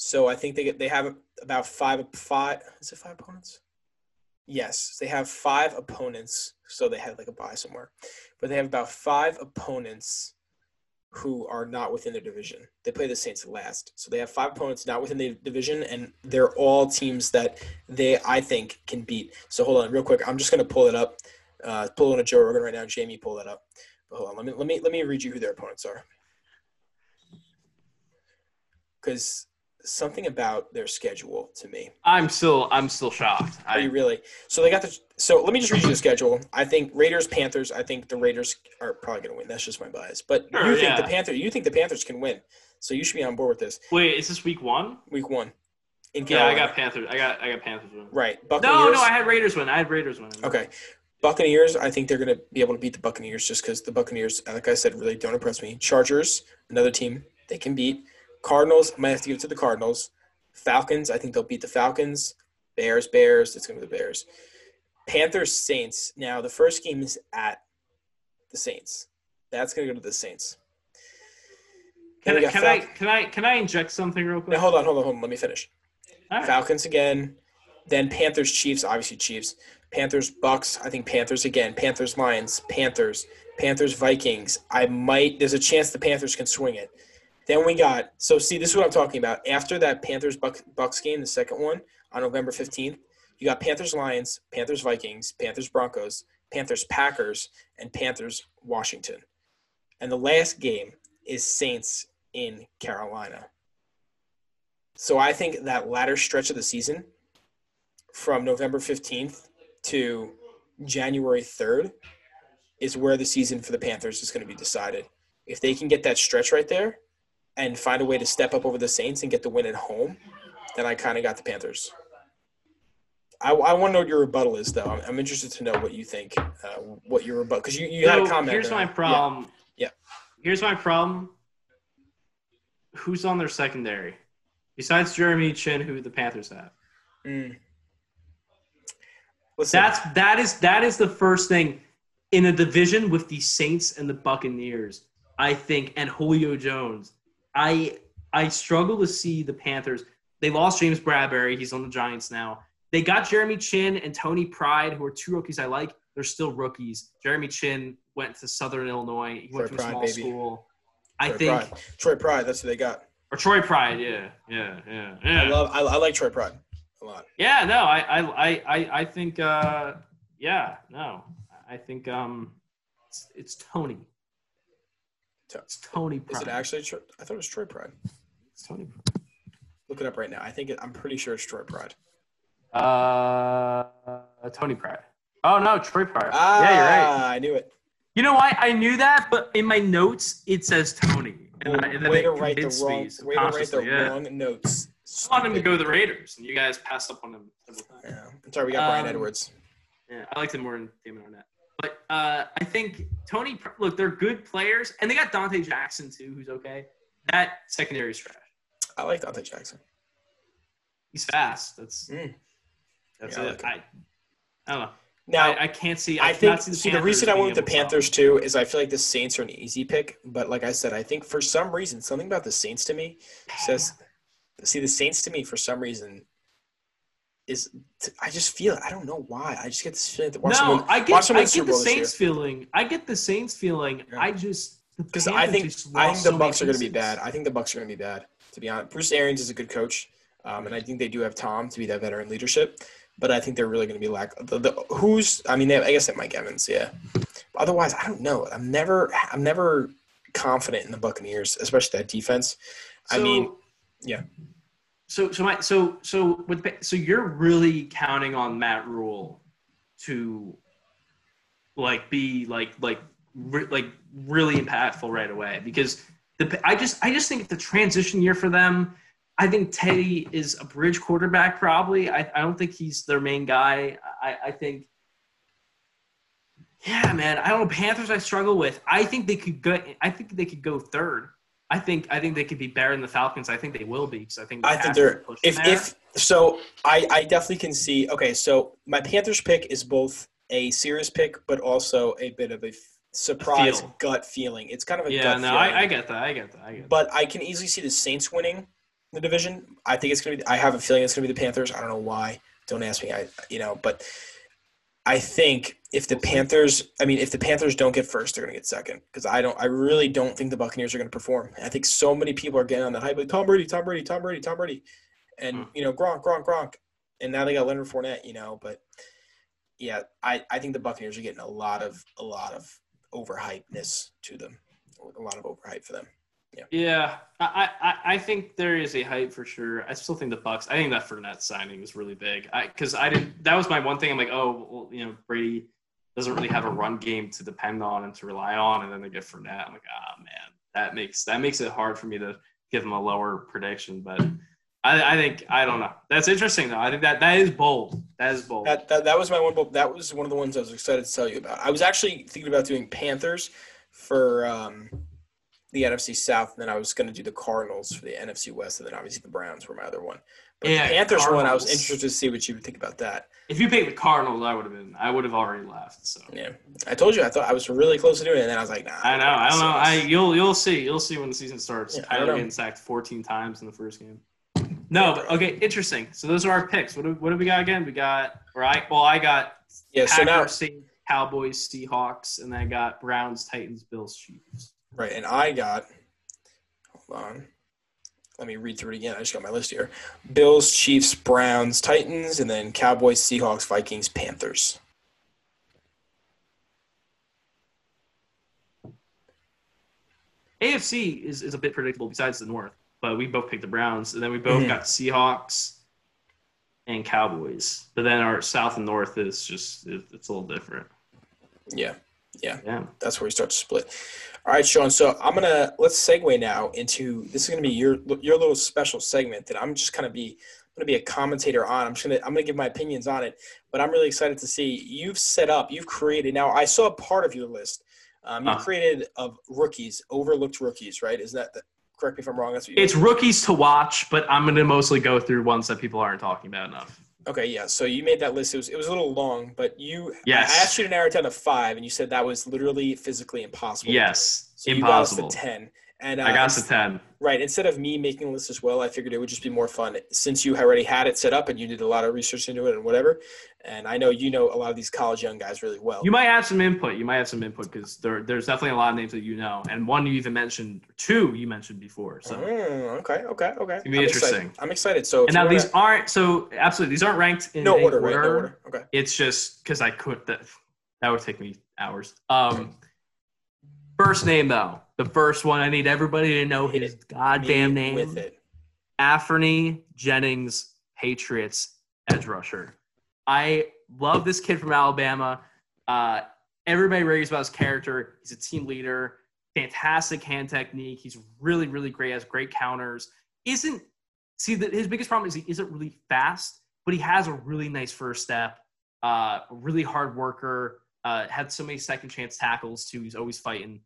S1: so I think they they have about five five is it five opponents? Yes, they have five opponents. So they had like a buy somewhere, but they have about five opponents who are not within their division. They play the Saints last, so they have five opponents not within the division, and they're all teams that they I think can beat. So hold on, real quick. I'm just gonna pull it up. Uh, pulling a Joe Rogan right now. Jamie, pull that up. Hold on, let me let me let me read you who their opponents are. Because something about their schedule to me.
S2: I'm still I'm still shocked.
S1: Are
S2: I,
S1: you really? So they got the. So let me just read you the schedule. I think Raiders, Panthers. I think the Raiders are probably going to win. That's just my bias. But
S2: Sure,
S1: you think
S2: yeah.
S1: the Panthers? You think the Panthers can win? So you should be on board with this.
S2: wait, is this week one?
S1: Week one. In
S2: Yeah, I got Panthers. I got I got Panthers win.
S1: right. Buccaneers.
S2: No, no, I had Raiders win. I had Raiders win.
S1: Okay. Buccaneers, I think they're going to be able to beat the Buccaneers just because the Buccaneers, uh, like I said, really don't impress me. Chargers, another team they can beat. Cardinals, I might have to give it to the Cardinals. Falcons, I think they'll beat the Falcons. Bears, Bears, it's going to be the Bears. Panthers, Saints. Now, the first game is at the Saints. That's going to go to the Saints.
S2: Can I can I can I can I inject something real quick?
S1: Now, hold on, hold on, hold on. Let me finish.
S2: Right.
S1: Falcons again. Then Panthers, Chiefs, obviously Chiefs. Panthers, Bucs. I think Panthers again. Panthers, Lions. Panthers. Panthers, Vikings. I might. There's a chance the Panthers can swing it. Then we got. So see, this is what I'm talking about. After that Panthers Buck, Bucs game, the second one on November 15th, you got Panthers, Lions, Panthers, Vikings, Panthers, Broncos, Panthers, Packers, and Panthers, Washington. And the last game is Saints in Carolina. So I think that latter stretch of the season, from November 15th to January 3rd, is where the season for the Panthers is going to be decided. If they can get that stretch right there and find a way to step up over the Saints and get the win at home, then I kind of got the Panthers. I, I want to know what your rebuttal is, though. I'm, I'm interested to know what you think, uh, what your rebuttal, because you, you had a comment.
S2: Here's my
S1: yeah.
S2: problem.
S1: Yeah.
S2: Here's my problem. Who's on their secondary? Besides Jeremy Chinn, who the Panthers have.
S1: Mm. Listen,
S2: That's that is that is the first thing in a division with the Saints and the Buccaneers. I think and Julio Jones. I I struggle to see the Panthers. They lost James Bradberry. He's on the Giants now. They got Jeremy Chinn and Tony Pride, who are two rookies I like. They're still rookies. Jeremy Chinn went to Southern Illinois. He went
S1: Troy
S2: to a
S1: Pride,
S2: small
S1: baby.
S2: school. I think,
S1: Pride. Troy Pride. That's who they got.
S2: or Troy Pride. Yeah, yeah, yeah,
S1: I love. I, I like Troy Pride a lot.
S2: Yeah, no, I, I, I, I, think, uh, yeah, no, I think, um, it's, it's Tony. It's Tony
S1: Is it actually? I thought it was Troy Pride.
S2: It's Tony.
S1: Look it up right now. I think it, I'm pretty sure it's Troy Pride.
S2: Uh, Tony Pride. Oh no, Troy Pride.
S1: Ah,
S2: yeah, you're right.
S1: I knew it.
S2: You know why I knew that, but in my notes it says Tony, and, I, and
S1: way to write the wrong. Way to write the
S2: yeah.
S1: wrong notes.
S2: I wanted him to go to the Raiders, and you guys passed up on him several times.
S1: Yeah. I'm sorry, we got Bryan
S2: Um,
S1: Edwards.
S2: Yeah, I liked him more than Damon Arnette. But uh, I think Tony, look, they're good players, and they got Donte Jackson too, who's okay. That secondary is trash.
S1: I like Donte Jackson.
S2: He's fast. That's
S1: Mm.
S2: that's
S1: Yeah, I
S2: it.
S1: like
S2: I, I don't know.
S1: Now,
S2: I, I can't see. I,
S1: I think
S2: see the,
S1: see the reason I went with the
S2: able to
S1: Panthers too is I feel like the Saints are an easy pick, but like I said, I think for some reason something about the Saints to me says see the Saints to me for some reason is I just feel it. I don't know why. I just get this feeling that watch
S2: No,
S1: them
S2: I
S1: watch
S2: get. I get the. Saints feeling. I get the Saints feeling.
S1: Yeah.
S2: I just
S1: because I think I think the Bucs are going to be
S2: bad.
S1: I think the Bucs are going to be bad. To be honest, Bruce Arians is a good coach, um, and I think they do have Tom to be that veteran leadership. But I think they're really going to be lack. The, the who's I mean, they have, I guess they Mike Evans, yeah. Otherwise, I don't know. I'm never I'm never confident in the Buccaneers, especially that defense. I mean, yeah.
S2: So so my so so with so you're really counting on Matt Rhule to like be like like re- like really impactful right away because the I just I just think the transition year for them. I think Teddy is a bridge quarterback probably. I, I don't think he's their main guy. I, I think yeah, man. I don't know. Panthers I struggle with. I think they could go I think they could go third. I think I think they could be better than the Falcons. I think they will be because I think
S1: I think they're if
S2: there.
S1: if so I I definitely can see. Okay, so my Panthers pick is both a serious pick, but also a bit of a f- surprise
S2: Feel.
S1: gut feeling. It's kind of a
S2: yeah,
S1: gut
S2: no,
S1: feeling.
S2: I, I get that. I get that. I get that.
S1: but I can easily see the Saints winning the division. I think it's gonna be. I have a feeling it's gonna be the Panthers. I don't know why. Don't ask me. I you know, but I think if the Panthers, I mean, if the Panthers don't get first, they're gonna get second because I don't. I really don't think the Buccaneers are gonna perform. I think so many people are getting on that hype like Tom Brady, Tom Brady, Tom Brady, Tom Brady, and
S2: Hmm.
S1: you know Gronk, Gronk, Gronk, and now they got Leonard Fournette. You know, but yeah, I I think the Buccaneers are getting a lot of a lot of overhypeness to them, a lot of overhype for them. Yeah.
S2: Yeah. I, I, I think there is a hype for sure. I still think the Bucs. I think that Fournette signing was really big. I because I didn't. That was my one thing. I'm like, oh, well, you know, Brady doesn't really have a run game to depend on and to rely on, and then they get Fournette. I'm like, ah, oh, man, that makes that makes it hard for me to give them a lower prediction. But I, I think I don't know. That's interesting though. I think that that is bold. That is bold.
S1: That, that, that was my one. That was one of the ones I was excited to tell you about. I was actually thinking about doing Panthers for um, the NFC South, and then I was going to do the Cardinals for the NFC West, and then obviously the Browns were my other one. But
S2: Yeah,
S1: the Panthers one, I was interested to see what you would think about that.
S2: if you picked the Cardinals, I would have been. I would have already left. So.
S1: Yeah, I told you I thought I was really close to doing it, and then I was like, nah.
S2: I know. I don't know. I you'll you'll see. You'll see when the season starts.
S1: Yeah,
S2: Kyler getting sacked 14 times in the first game. No, but okay, interesting. So those are our picks. What do, what do we got again? We got or I well I got
S1: yeah. So now,
S2: Cowboys, Seahawks, and then I got Browns, Titans, Bills, Chiefs.
S1: Right, and I got. Hold on. Let me read through it again. I just got my list here: Bills, Chiefs, Browns, Titans, and then Cowboys, Seahawks, Vikings, Panthers.
S2: AFC is, is a bit predictable besides the North, but we both picked the Browns, and then we both
S1: Mhm.
S2: got Seahawks and Cowboys. But then our South and North is just it, it's a little different.
S1: Yeah,
S2: Yeah, Yeah.
S1: that's where we start to split. All right, Sean. So I'm gonna let's segue now into this is gonna be your your little special segment that I'm just gonna be gonna be a commentator on. I'm just gonna I'm gonna give my opinions on it, but I'm really excited to see you've set up, you've created. Now I saw part of your list. Um, you
S2: Uh.
S1: created of rookies, overlooked rookies, right? Is that, that correct me if I'm wrong? That's what you
S2: It's rookies to watch, but I'm going to mostly go through ones that people aren't talking about enough.
S1: Okay, yeah. So you made that list. It was it was a little long, but you
S2: Yes.
S1: I asked you to narrow it down to five, and you said that was literally physically impossible.
S2: Yes,
S1: So you got us
S2: impossible.
S1: to ten. And uh,
S2: I got us to 10.
S1: Right. Instead of me making a list as well, I figured it would just be more fun since you already had it set up and you did a lot of research into it and whatever. And I know you know a lot of these college young guys really well.
S2: You might have some input. You might have some input because there, there's definitely a lot of names that you know, and one you even mentioned, two you mentioned before. So,
S1: Mm, okay. Okay. Okay.
S2: be
S1: I'm
S2: interesting.
S1: Excited. I'm excited. So
S2: and now these
S1: wanna-
S2: aren't so absolutely these aren't ranked in
S1: no
S2: any
S1: order, right? No order. Okay.
S2: It's just because I could that that would take me hours. Um, first name though, the first one I need everybody to know his
S1: it.
S2: goddamn name.
S1: with it.
S2: Anthony Jennings, Patriots edge rusher. I love this kid from Alabama. Uh, everybody raves about his character. He's a team leader, fantastic hand technique. He's really, really great. Has great counters. Isn't see that his biggest problem is he isn't really fast, but he has a really nice first step. Uh, really hard worker. Uh, had so many second chance tackles too. He's always fighting.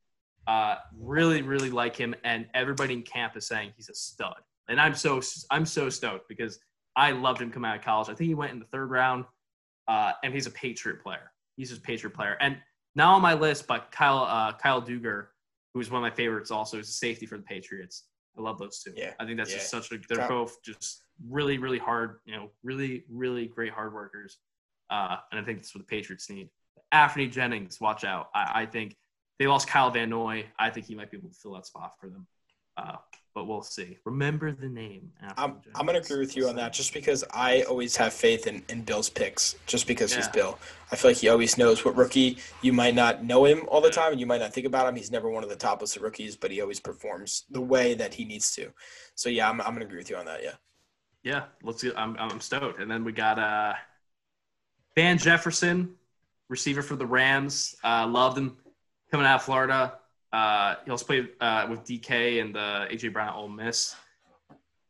S2: Uh, really, really like him, and everybody in camp is saying he's a stud. And I'm so I'm so stoked because I loved him coming out of college. I think he went in the third round, uh, and he's a Patriot player. He's just a Patriot player. And now on my list, but Kyle uh, Kyle Dugger, who's one of my favorites, also is a safety for the Patriots. I love those two.
S1: Yeah,
S2: I think that's just such a. They're both just really, really hard. You know, really, really great hard workers. Uh, and I think that's what the Patriots need. Anthony Jennings, watch out. I, I think they lost Kyle Van Noy. I think he might be able to fill that spot for them. Uh, but we'll see. Remember the name.
S1: I'm, I'm going to agree with you on that just because I always have faith in, in Bill's picks, just because he's Bill. I feel like he always knows what rookie. You might not know him all the time and you might not think about him. He's never one of the top list of rookies, but he always performs the way that he needs to. So, yeah, I'm, I'm going to agree with you on that. Yeah.
S2: Yeah, let's get. I'm, I'm stoked. And then we got uh, Van Jefferson, receiver for the Rams. Uh, loved him coming out of Florida. Uh, he also played uh, with DK and the AJ Brown at Ole Miss.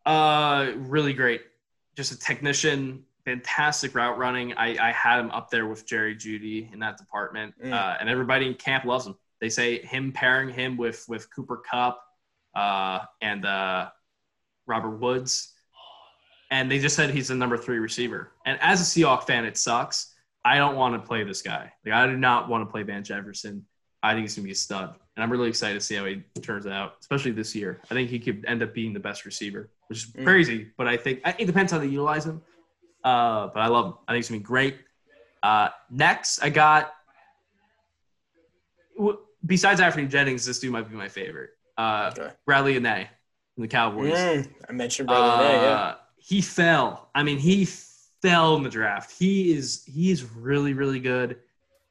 S2: Uh, really great. Just a technician, fantastic route running. I, I had him up there with Jerry Jeudy in that department,
S1: Mm.
S2: uh, and everybody in camp loves him. They say him pairing him with with Cooper Kupp uh, and uh, Robert Woods and they just said he's the number three receiver. And as a Seahawk fan, it sucks. I don't want to play this guy. Like I do not want to play Van Jefferson. I think he's gonna be a stud, and I'm really excited to see how he turns out, especially this year. I think he could end up being the best receiver, which is
S1: Mm.
S2: crazy. But I think it depends how they utilize him. Uh, but I love him. I think he's gonna be great. Uh, next, I got. Besides Anthony Jennings, this dude might be my favorite. Uh,
S1: Okay.
S2: Bradlee Anae from the Cowboys.
S1: Mm, I mentioned Brother Day, yeah.
S2: Uh, He fell. I mean, he fell in the draft. He is he is really really good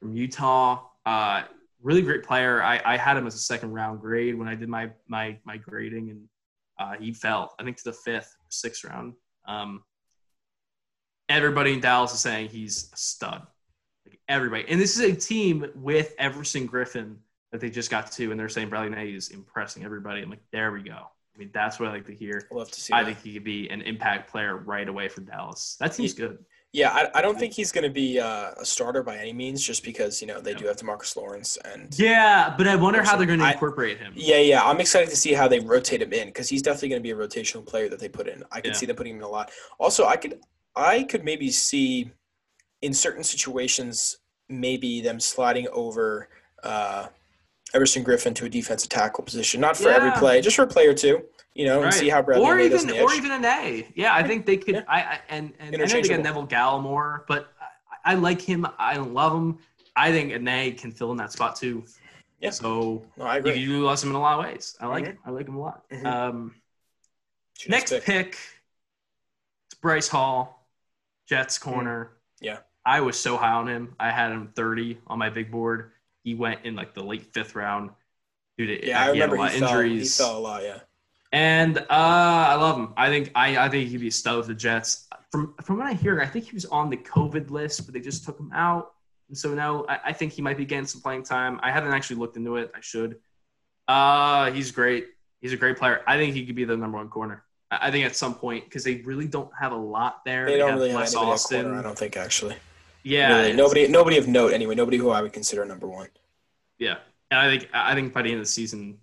S2: from Utah. Uh, really great player. I, I had him as a second round grade when I did my my my grading, and uh, he fell I think to the fifth, sixth round. Um, everybody in Dallas is saying he's a stud. Like everybody, and this is a team with Everson Griffen that they just got to, and they're saying Bradlee Anae is impressing everybody. I'm like, there we go. I mean, that's what I like to hear.
S1: I'd love to see.
S2: I
S1: that.
S2: think he could be an impact player right away for Dallas. That team's good.
S1: Yeah, I, I don't think he's going to be uh, a starter by any means, just because you know they
S2: Yeah.
S1: do have DeMarcus Lawrence and
S2: Yeah, but I wonder how they're going to incorporate him.
S1: yeah, yeah. I'm excited to see how they rotate him in because he's definitely going to be a rotational player that they put in. I could
S2: Yeah.
S1: see them putting him in a lot. Also, I could I could maybe see in certain situations maybe them sliding over uh, Everson Griffen to a defensive tackle position, not for every play, just for a play or two, you know, and
S2: Right.
S1: see how Bradley
S2: or
S1: May
S2: even
S1: in
S2: or even an A. Yeah, I think they could.
S1: Yeah.
S2: I, I and and I know they got Neville Gallimore, but I, I like him. I love him. I think an A can fill in that spot too.
S1: Yeah.
S2: So
S1: no, I
S2: you
S1: agree.
S2: can utilize him in a lot of ways. I like
S1: Mhm.
S2: I like him a lot.
S1: Mhm.
S2: Um, next
S1: pick.
S2: pick. It's Bryce Hall, Jets corner.
S1: Mm. Yeah.
S2: I was so high on him. I had him 30 on my big board. He went in like the late fifth round due to
S1: Yeah, I
S2: he had
S1: remember
S2: a lot
S1: he
S2: of
S1: fell, he
S2: injuries.
S1: fell a lot. Yeah.
S2: And uh, I love him. I think I, I think he'd be a stud with the Jets. From from what I hear, I think he was on the COVID list, but they just took him out. And so now I, I think he might be getting some playing time. I haven't actually looked into it. I should. Uh, he's great. He's a great player. I think he could be the number one corner. I I think at some point because they really don't have a lot there.
S1: They don't
S2: have
S1: really have
S2: Wes
S1: anybody at
S2: Austin.
S1: corner. I don't think actually.
S2: Yeah,
S1: Really, nobody, nobody of note anyway. Nobody who I would consider number one.
S2: Yeah, and I think I think by the end of the season,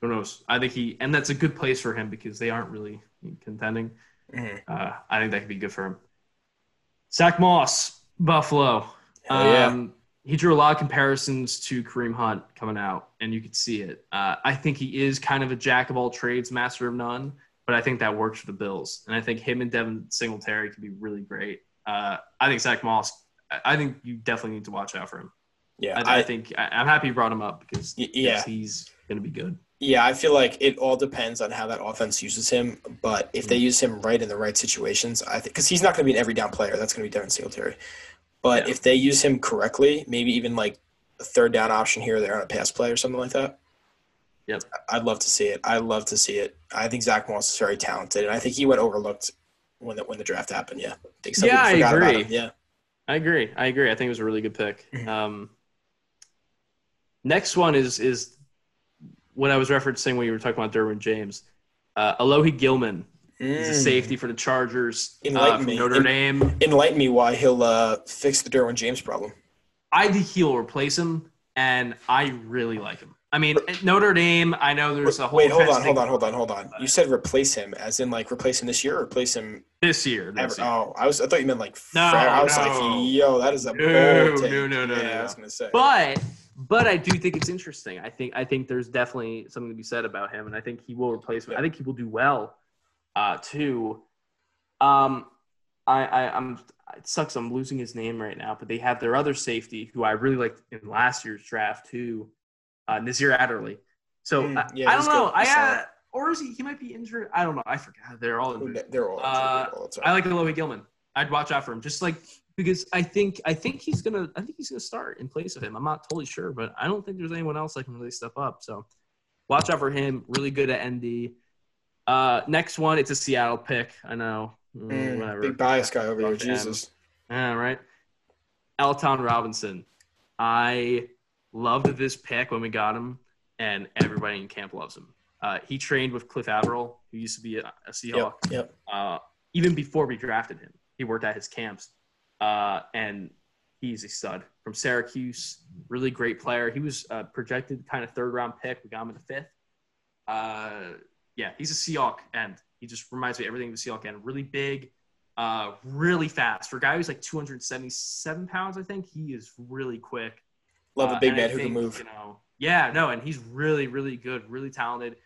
S2: who knows? I think he and that's a good place for him because they aren't really contending.
S1: Mhm.
S2: Uh, I think that could be good for him. Zach Moss, Buffalo.
S1: Hell yeah.
S2: Um, he drew a lot of comparisons to Kareem Hunt coming out, and you could see it. Uh, I think he is kind of a jack of all trades, master of none, but I think that works for the Bills. And I think him and Devin Singletary could be really great. Uh, I think Zach Moss, I- think you definitely need to watch out for him.
S1: yeah,
S2: I, I think I, I'm happy you brought him up because
S1: yeah.
S2: because he's going to be good.
S1: Yeah, I feel like it all depends on how that offense uses him. But if they
S2: Mm-hmm.
S1: use him right in the right situations, I think because he's not going to be an every down player. That's going to be Devin Singletary. But
S2: Yeah.
S1: if they use him correctly, maybe even like a third down option here or there on a pass play or something like that.
S2: Yep.
S1: I'd love to see it. I'd love to see it. I think Zach Moss is very talented, and I think he went overlooked when the when the draft happened. Yeah, I
S2: Yeah, I agree.
S1: Yeah.
S2: I agree. I agree. I think it was a really good pick.
S1: Mhm.
S2: Um, next one is is what I was referencing when you were talking about Derwin James. Uh, Alohi Gilman is a
S1: Mm.
S2: safety for the Chargers uh, from
S1: me.
S2: Notre
S1: En-
S2: Dame.
S1: Enlighten me why he'll uh, fix the Derwin James problem.
S2: I think he'll replace him, and I really like him. I mean, Notre Dame. I know there's a whole
S1: Wait, hold on, hold on, hold on, hold on. You said replace him, as in like replace him this year, or replace him
S2: this year.
S1: ever?
S2: Year.
S1: Oh, I was, I thought you meant like.
S2: No,
S1: fra- I was
S2: no.
S1: like, yo, that is a
S2: No,
S1: bold take.
S2: no, no, no,
S1: Yeah,
S2: no.
S1: I was gonna say.
S2: But but I do think it's interesting. I think I think there's definitely something to be said about him, and I think he will replace him. I think he will do well, uh, too. Um, I, I I'm it sucks. I'm losing his name right now, but they have their other safety who I really liked in last year's draft too, uh, Nasir Adderley. So
S1: Mm,
S2: I,
S1: yeah,
S2: I don't know.
S1: good.
S2: I uh, or is he? He might be injured. I don't know. I forgot. They're all injured.
S1: they're all,
S2: Uh,
S1: all the.
S2: I like Alohi Gilman. I'd watch out for him, just like because I think I think he's gonna I think he's gonna start in place of him. I'm not totally sure, but I don't think there's anyone else that can really step up. So watch out for him. Really good at ND. Uh, next one, it's a Seattle pick. I know. Mm,
S1: Mm,
S2: whatever.
S1: big bias guy over here. Jesus.
S2: Yeah, right. Alton Robinson. I loved this pick when we got him, and everybody in camp loves him. Uh, he trained with Cliff Avril, who used to be a, a Seahawk
S1: Yep. Yep.
S2: uh, even before we drafted him. He worked at his camps, uh, and he's a stud from Syracuse. Really great player. He was uh, projected kind of third round pick. We got him in the fifth. Uh, yeah, he's a Seahawk end. He just reminds me of everything of a Seahawk end. Really big, uh, really fast. For a guy who's like 277 pounds, I think he is really quick.
S1: Love a
S2: Uh,
S1: big
S2: and I
S1: man who can move.
S2: You know, yeah, no, and he's really, really good, really talented,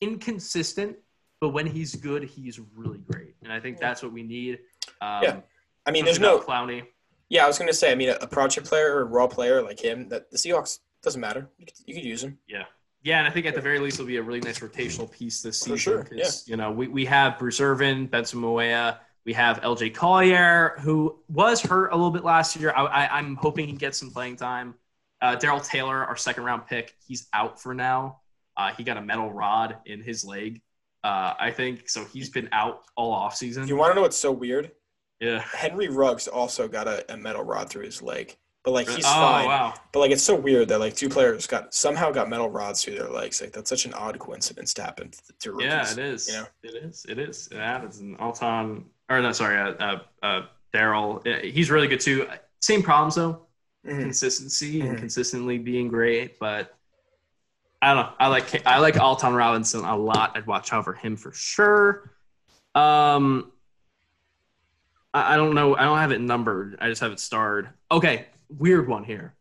S2: inconsistent, but when he's good, he's really great, and I think that's what we need. Um,
S1: Yeah. I mean, there's no.
S2: Clowney.
S1: Yeah, I was gonna say. I mean, a, a project player or a raw player like him, that the Seahawks doesn't matter. You could, you could use him.
S2: Yeah. Yeah, and I think at the very least it'll be a really nice rotational piece this season.
S1: For sure,
S2: 'cause, You know, we, we have Bruce Irvin, Benson Mayowa, we have LJ Collier, who was hurt a little bit last year. I, I, I'm hoping he gets some playing time. Uh, Darrell Taylor, our second round pick, he's out for now. Uh, he got a metal rod in his leg, uh, I think. So he's been out all offseason.
S1: You want to know what's so weird?
S2: Yeah.
S1: Henry Ruggs also got a, a metal rod through his leg, but like he's
S2: oh,
S1: fine.
S2: wow.
S1: But like it's so weird that like two players got somehow got metal rods through their legs. Like that's such an odd coincidence to happen to, rookies.
S2: Yeah, it is.
S1: you know?
S2: It is. It is. It happens. And Alton, or no, sorry, uh, uh, uh, Darrell, he's really good too. Same problems though.
S1: Mhm.
S2: Consistency and
S1: Mhm.
S2: consistently being great, but I don't know. I like I like Alton Robinson a lot. I'd watch out for him for sure. Um, I, I don't know. I don't have it numbered. I just have it starred. Okay, weird one here.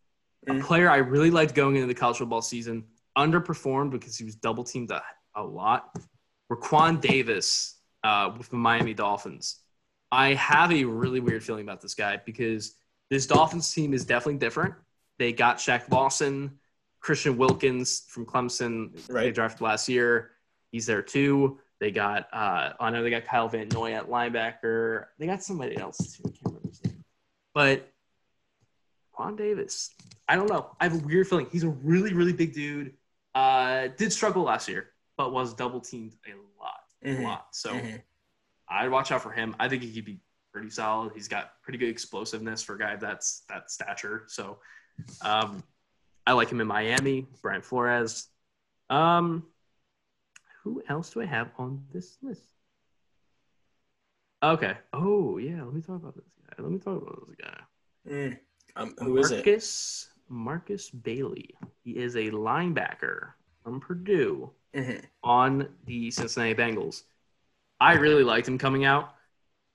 S2: A
S1: Mm.
S2: player I really liked going into the college football season underperformed because he was double teamed a, a lot. Raekwon Davis uh, with the Miami Dolphins. I have a really weird feeling about this guy because this Dolphins team is definitely different. They got Shaq Lawson, Christian Wilkins from Clemson. They
S1: Right.
S2: drafted last year. He's there too. They got, uh, I know they got Kyle Van Noy at linebacker. They got somebody else too. I can't remember his name. But Quan Davis, I don't know. I have a weird feeling. He's a really, really big dude. Uh, did struggle last year, but was double teamed a lot,
S1: Mhm.
S2: a lot. So
S1: Mhm.
S2: I'd watch out for him. I think he could be pretty solid. He's got pretty good explosiveness for a guy that's that stature. So um, I like him in Miami. Brian Flores. Um, who else do I have on this list? Okay. Oh yeah. Let me talk about this guy. Let me talk about this guy.
S1: Mm. Um, who is it?
S2: Marcus Markus Bailey. He is a linebacker from Purdue
S1: Mhm.
S2: on the Cincinnati Bengals. I really liked him coming out.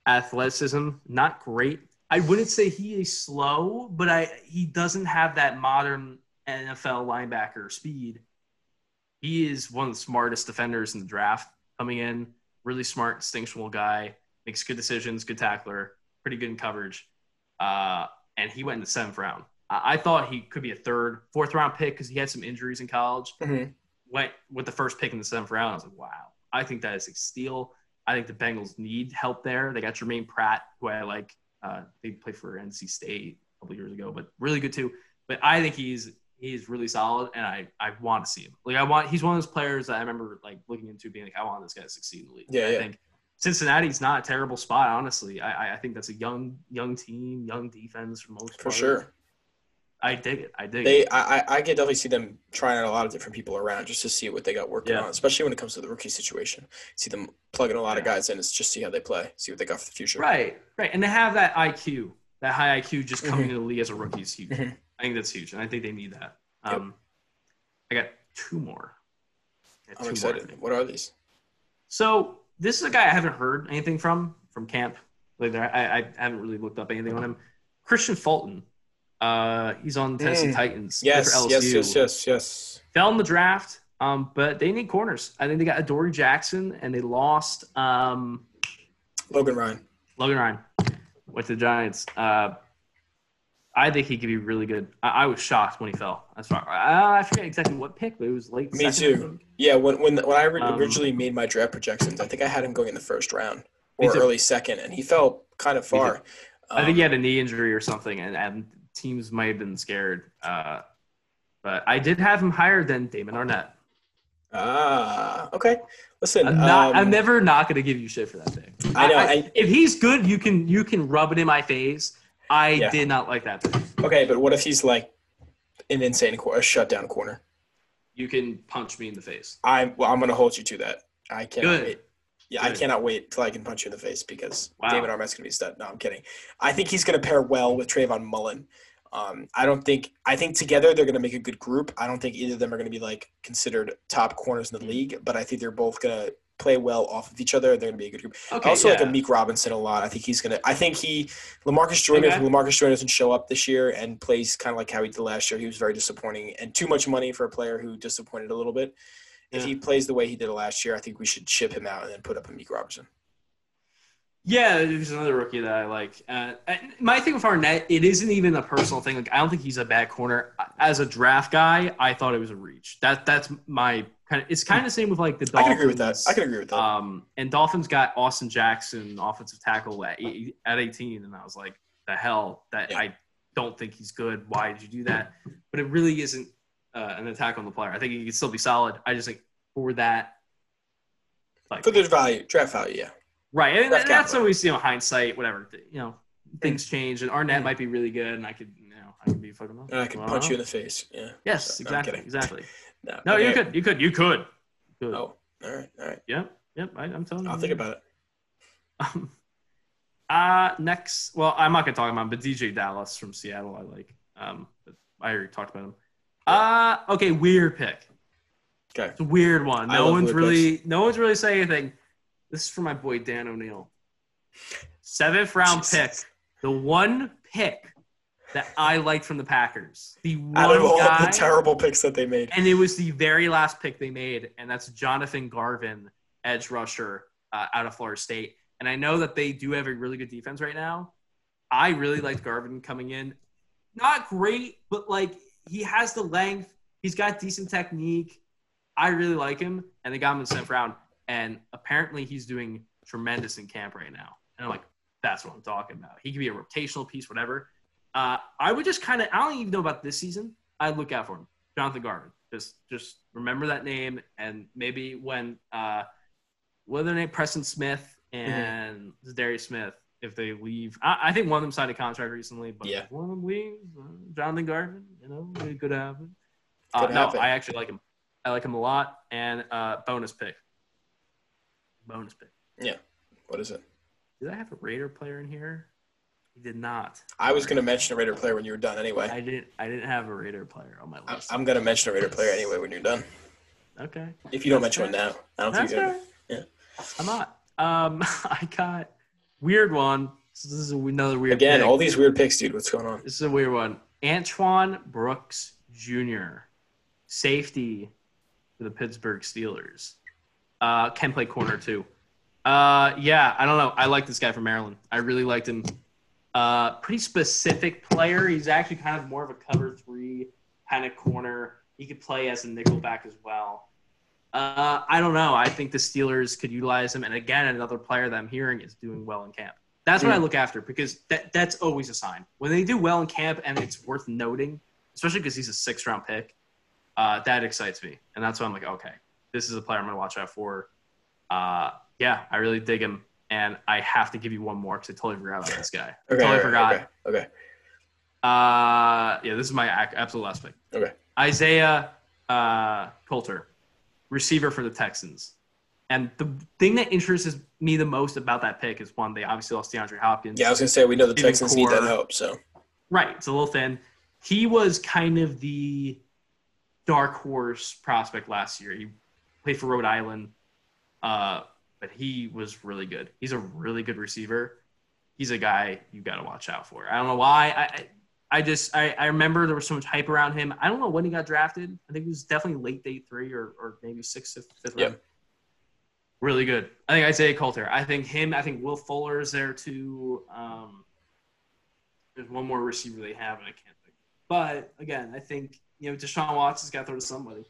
S2: Athleticism, not great. I wouldn't say he is slow, but I he doesn't have that modern NFL linebacker speed. He is one of the smartest defenders in the draft coming in. Really smart, instinctual guy. Makes good decisions, good tackler, pretty good in coverage. Uh, and he went in the seventh round. I, I thought he could be a third, fourth round pick because he had some injuries in college
S1: Mhm.
S2: went with the first pick in the seventh round. I was like, wow, I think that is a steal. I think the Bengals need help there. They got Germaine Pratt, who I like. Uh, they played for NC State a couple years ago, but really good too. But I think he's he's really solid, and I I want to see him. Like I want he's one of those players that I remember like looking into being like I want this guy to succeed in the league.
S1: Yeah,
S2: I
S1: yeah.
S2: think Cincinnati's not a terrible spot, honestly. I I- think that's a young young team, young defense for most
S1: For sure.
S2: I dig it. I dig it.
S1: They, I, I- I could definitely see them trying out a lot of different people around just to see what they got working
S2: Yeah.
S1: on, especially when it comes to the rookie situation. See them plugging a lot of guys in. It's just see how they play, see what they got for the future.
S2: Right, right. And to have that IQ, that high IQ just coming
S1: Mhm.
S2: into the league as a rookie is huge.
S1: Mhm.
S2: I think that's huge. And I think they need that.
S1: Yep.
S2: Um, I got two more. Got
S1: I'm
S2: two
S1: excited.
S2: more.
S1: What are these?
S2: So this is a guy I haven't heard anything from from camp. Like I, I haven't really looked up anything on him. Kristian Fulton. Uh, he's on Tennessee
S1: Mm.
S2: Titans.
S1: Yes, yes, yes, yes, yes.
S2: Fell in the draft, um, but they need corners. I think they got Adoree Jackson, and they lost um,
S1: Logan Ryan.
S2: Logan Ryan with the Giants. Uh, I think he could be really good. I, I was shocked when he fell. That's. I, I forget exactly what pick, but it was late.
S1: Me
S2: second, I
S1: too. Yeah, when when when I
S2: Um,
S1: originally made my draft projections, I think I had him going in the first round or early second, and he fell kind of far.
S2: I think
S1: Um,
S2: he had a knee injury or something, and, and teams might have been scared. Uh, but I did have him higher than Damon Arnette.
S1: Ah, okay. Listen,
S2: I'm not.
S1: um,
S2: I'm never not going to give you shit for that thing.
S1: I know, I-
S2: if he's good, you can you can rub it in my face. I
S1: Yeah.
S2: did not like that.
S1: Okay, but what if he's like an insane cor- a shutdown corner?
S2: You can punch me in the face.
S1: I'm well. I'm going to hold you to that. I cannot
S2: Good.
S1: wait. Yeah, I cannot wait till I can punch you in the face because
S2: Wow.
S1: David Arnette's going to be stud. No, I'm kidding. I think he's going to pair well with Trayvon Mullen. Um, I don't think. I think together they're going to make a good group. I don't think either of them are going to be like considered top corners in the league, but I think they're both going to play well off of each other. They're going to be a good group.
S2: Okay.
S1: I also like
S2: yeah.
S1: a Meek Robinson a lot. I think he's gonna. I think he, Lamarcus Jordan.
S2: Okay.
S1: If Lamarcus Jordan doesn't show up this year and plays kind of like how he did last year, he was very disappointing and too much money for a player who disappointed a little bit. If he plays the way he did last year, I think we should ship him out and then put up a Meek Robinson.
S2: Yeah, there's another rookie that I like. Uh, my thing with Arnette, it isn't even a personal thing. Like I don't think he's a bad corner. As a draft guy, I thought it was a reach. That that's my kind of. It's kind of the same with like the
S1: I
S2: Dolphins.
S1: can agree with that. I can agree with that.
S2: Um, and Dolphins got Austin Jackson, offensive tackle at eight- at 18, and I was like, the hell that
S1: Yeah.
S2: I don't think he's good. Why did you do that? But it really isn't uh, an attack on the player. I think he can still be solid. I just think for that,
S1: like for the value, draft value, yeah.
S2: Right, and draft that's always you know hindsight, whatever. You know, things change, and Arnette mm. might be really good, and I could you know I could be fucking up.
S1: And I could
S2: well,
S1: punch you in the face. Yeah.
S2: Yes, so, exactly, no, exactly. No, you could, you could, you could.
S1: Good. Oh, all right, all right.
S2: Yep, yep. I, am telling
S1: you.
S2: I'll
S1: think about it.
S2: Um, uh next, well, I'm not gonna talk about him, but DeeJay Dallas from Seattle, I like. Um, I already talked about him. Uh okay, weird pick.
S1: Okay,
S2: it's a weird one. No one's really, picks. no one's really saying anything. This is for my boy Dan O'Neill. Seventh round Jesus. pick, the one pick that I liked from the Packers. The one Out of all guy,
S1: the terrible picks that they made,
S2: and it was the very last pick they made, and that's Jonathan Garvin, edge rusher uh, out of Florida State. And I know that they do have a really good defense right now. I really liked Garvin coming in. Not great, but like he has the length. He's got decent technique. I really like him, and they got him in the seventh round. And apparently, he's doing tremendous in camp right now. And I'm like, that's what I'm talking about. He could be a rotational piece, whatever. Uh, I would just kind of, I don't even know about this season. I'd look out for him, Jonathan Garvin. Just, just remember that name, and maybe when, uh, what are their name, Preston Smith Mm-hmm. and mm-hmm. Darius Smith if they leave. I, I, think one of them signed a contract recently, but yeah. one of them leaves, uh, Jonathan Garvin, you know, it could happen. Uh, no, I actually like him. I like him a lot. And uh, bonus pick. Bonus pick.
S1: Yeah. What is it?
S2: Did I have a Raider player in here? He did not.
S1: I was going to mention a Raider player when you were done anyway.
S2: I didn't. I didn't have a Raider player on my list.
S1: I'm going to mention a Raider player anyway when you're done.
S2: Okay.
S1: If you don't mention fair. it now, I don't That's think you're. Yeah.
S2: I'm not. Um, I got weird one. So this is another weird.
S1: Again,
S2: pick.
S1: all these weird picks, dude. What's going on?
S2: This is a weird one. Antoine Brooks Jr., safety for the Pittsburgh Steelers. Uh, can play corner too. Uh, yeah, I don't know. I like this guy from Maryland. I really liked him. Uh, pretty specific player. He's actually kind of more of a cover three kind of corner. He could play as a nickel back as well. Uh, I don't know. I think the Steelers could utilize him. And again, another player that I'm hearing is doing well in camp. That's what I look after because that, that's always a sign. When they do well in camp and it's worth noting, especially because he's a six round pick, uh, that excites me. And that's why I'm like, okay, this is a player I'm going to watch out for. Uh, yeah, I really dig him. And I have to give you one more because I totally forgot about this guy.
S1: okay,
S2: totally
S1: right,
S2: forgot.
S1: Okay. okay.
S2: Uh, yeah, this is my absolute last pick.
S1: Okay.
S2: Isaiah uh, Coulter receiver for the Texans. And the thing that interests me the most about that pick is one, they obviously lost DeAndre Hopkins.
S1: Yeah, I was gonna say we know the Texans corps. need that help. So
S2: right, it's a little thin. He was kind of the dark horse prospect last year. He played for Rhode Island, uh, but he was really good. He's a really good receiver. He's a guy you got to watch out for. I don't know why. I, I just I, I remember there was so much hype around him. I don't know when he got drafted. I think it was definitely late day three or, or maybe sixth, fifth yep. round. Really good. I think Isaiah Coulter. I think him. I think Will Fuller is there too. Um, there's one more receiver they have, and I can't think. But again, I think you know Deshaun Watson's got to throw to somebody,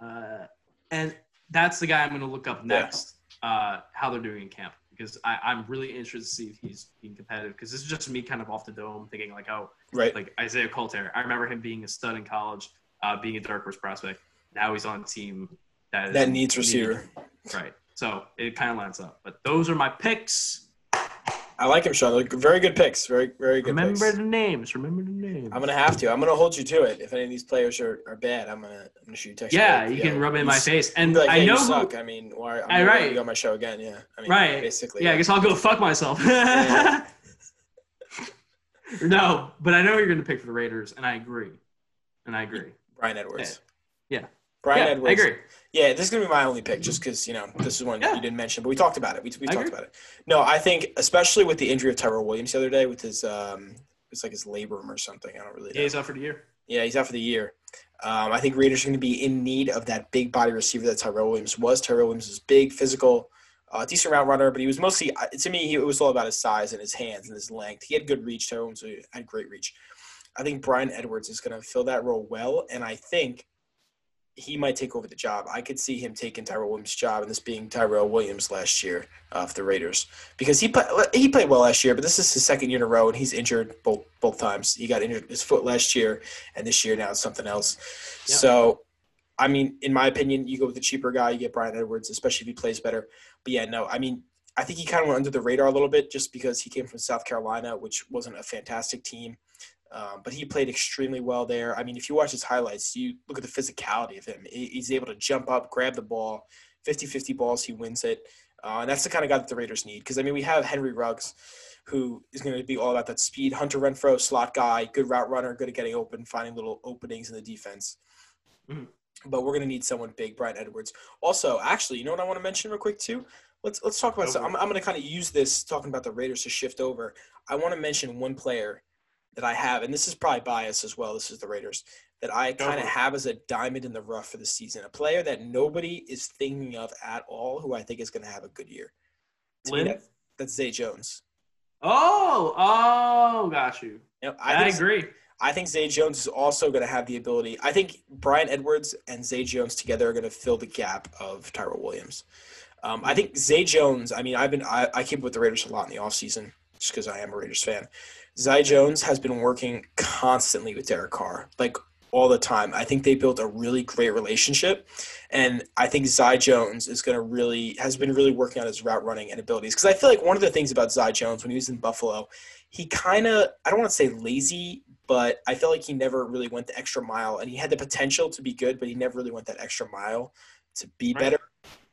S2: uh, and that's the guy I'm going to look up next. Yeah. Uh, how they're doing in camp because I, I'm really interested to see if he's being competitive because this is just me kind of off the dome thinking like, oh,
S1: right,
S2: like Isaiah Coulter. I remember him being a stud in college, uh, being a dark horse prospect. Now he's on a team that
S1: that needs receiver.
S2: Right. So it kind of lines up. But those are my picks.
S1: I like him, Sean. Very good picks. Very, very good.
S2: Remember
S1: picks.
S2: the names. Remember the names.
S1: I'm gonna have to. I'm gonna hold you to it. If any of these players are, are bad, I'm gonna I'm gonna shoot you text.
S2: Yeah, you, you can rub it in my face. And
S1: like,
S2: hey, I know
S1: you suck. Who, I mean, why?
S2: I'm right.
S1: You on my show again? Yeah. I mean,
S2: right.
S1: Basically.
S2: Yeah, I guess I'll go fuck myself. no, but I know you're gonna pick for the Raiders, and I agree. And I agree.
S1: Bryan Edwards.
S2: Yeah. yeah.
S1: Bryan
S2: yeah,
S1: Edwards.
S2: I agree.
S1: Yeah, this is gonna be my only pick, just because you know this is one yeah. you didn't mention, but we talked about it. We, we talked about it. No, I think especially with the injury of Tyrell Williams the other day with his um, it's like his labrum or something. I don't really. know.
S2: Yeah, he's out for the year.
S1: Yeah, he's out for the year. Um, I think Raiders are going to be in need of that big body receiver that Tyrell Williams was. Tyrell Williams is big, physical, uh, decent route runner, but he was mostly uh, to me. He, it was all about his size and his hands and his length. He had good reach. Tyrell Williams had great reach. I think Bryan Edwards is going to fill that role well, and I think he might take over the job. I could see him taking Tyrell Williams' job and this being Tyrell Williams last year uh, for the Raiders because he play, he played well last year, but this is his second year in a row and he's injured both both times. He got injured his foot last year, and this year now it's something else. Yep. So, I mean, in my opinion, you go with the cheaper guy, you get Bryan Edwards, especially if he plays better. But yeah, no, I mean, I think he kind of went under the radar a little bit just because he came from South Carolina, which wasn't a fantastic team. Um, but he played extremely well there. I mean, if you watch his highlights, you look at the physicality of him. He's able to jump up, grab the ball, 50 50 balls, he wins it. Uh, and that's the kind of guy that the Raiders need. Because, I mean, we have Henry Ruggs, who is going to be all about that speed. Hunter Renfrow, slot guy, good route runner, good at getting open, finding little openings in the defense. Mm-hmm. But we're going to need someone big, Bryan Edwards. Also, actually, you know what I want to mention real quick, too? Let's let's talk about. So I'm, I'm going to kind of use this talking about the Raiders to shift over. I want to mention one player that I have, and this is probably bias as well. This is the Raiders that I kind of have as a diamond in the rough for the season. A player that nobody is thinking of at all, who I think is going to have a good year. To me, that, that's Zay Jones.
S2: Oh, oh, got you. I, I agree.
S1: I think Zay Jones is also going to have the ability. I think Bryan Edwards and Zay Jones together are going to fill the gap of Tyrell Williams. Um, I think Zay Jones. I mean, I've been I, I keep with the Raiders a lot in the offseason just because I am a Raiders fan. Zay Jones has been working constantly with Derek Carr, like all the time. I think they built a really great relationship, and I think Zay Jones is going to really has been really working on his route running and abilities. Because I feel like one of the things about Zay Jones when he was in Buffalo, he kind of I don't want to say lazy, but I feel like he never really went the extra mile, and he had the potential to be good, but he never really went that extra mile to be better.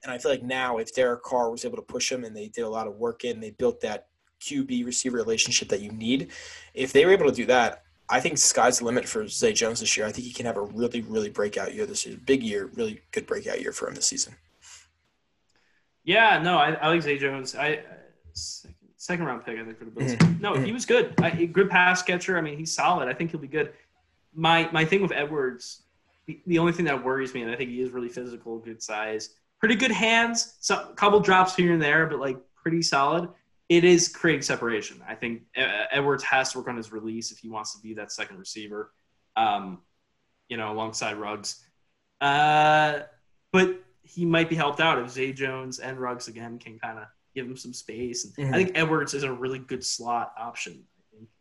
S1: And I feel like now, if Derek Carr was able to push him, and they did a lot of work in, they built that QB receiver relationship that you need. If they were able to do that, I think sky's the limit for Zay Jones this year. I think he can have a really, really breakout year this year. Big year, really good breakout year for him this season.
S2: Yeah, no, I, I like Zay Jones. I second, second round pick, I think for the Bills. Mm-hmm. No, he mm-hmm. was good. I, good pass catcher. I mean, he's solid. I think he'll be good. My my thing with Edwards, the, the only thing that worries me, and I think he is really physical, good size, pretty good hands. Some couple drops here and there, but like pretty solid it is creating separation. I think Edwards has to work on his release if he wants to be that second receiver, um, you know, alongside Ruggs. Uh, but he might be helped out if Zay Jones and Ruggs again can kind of give him some space. And mm-hmm. I think Edwards is a really good slot option.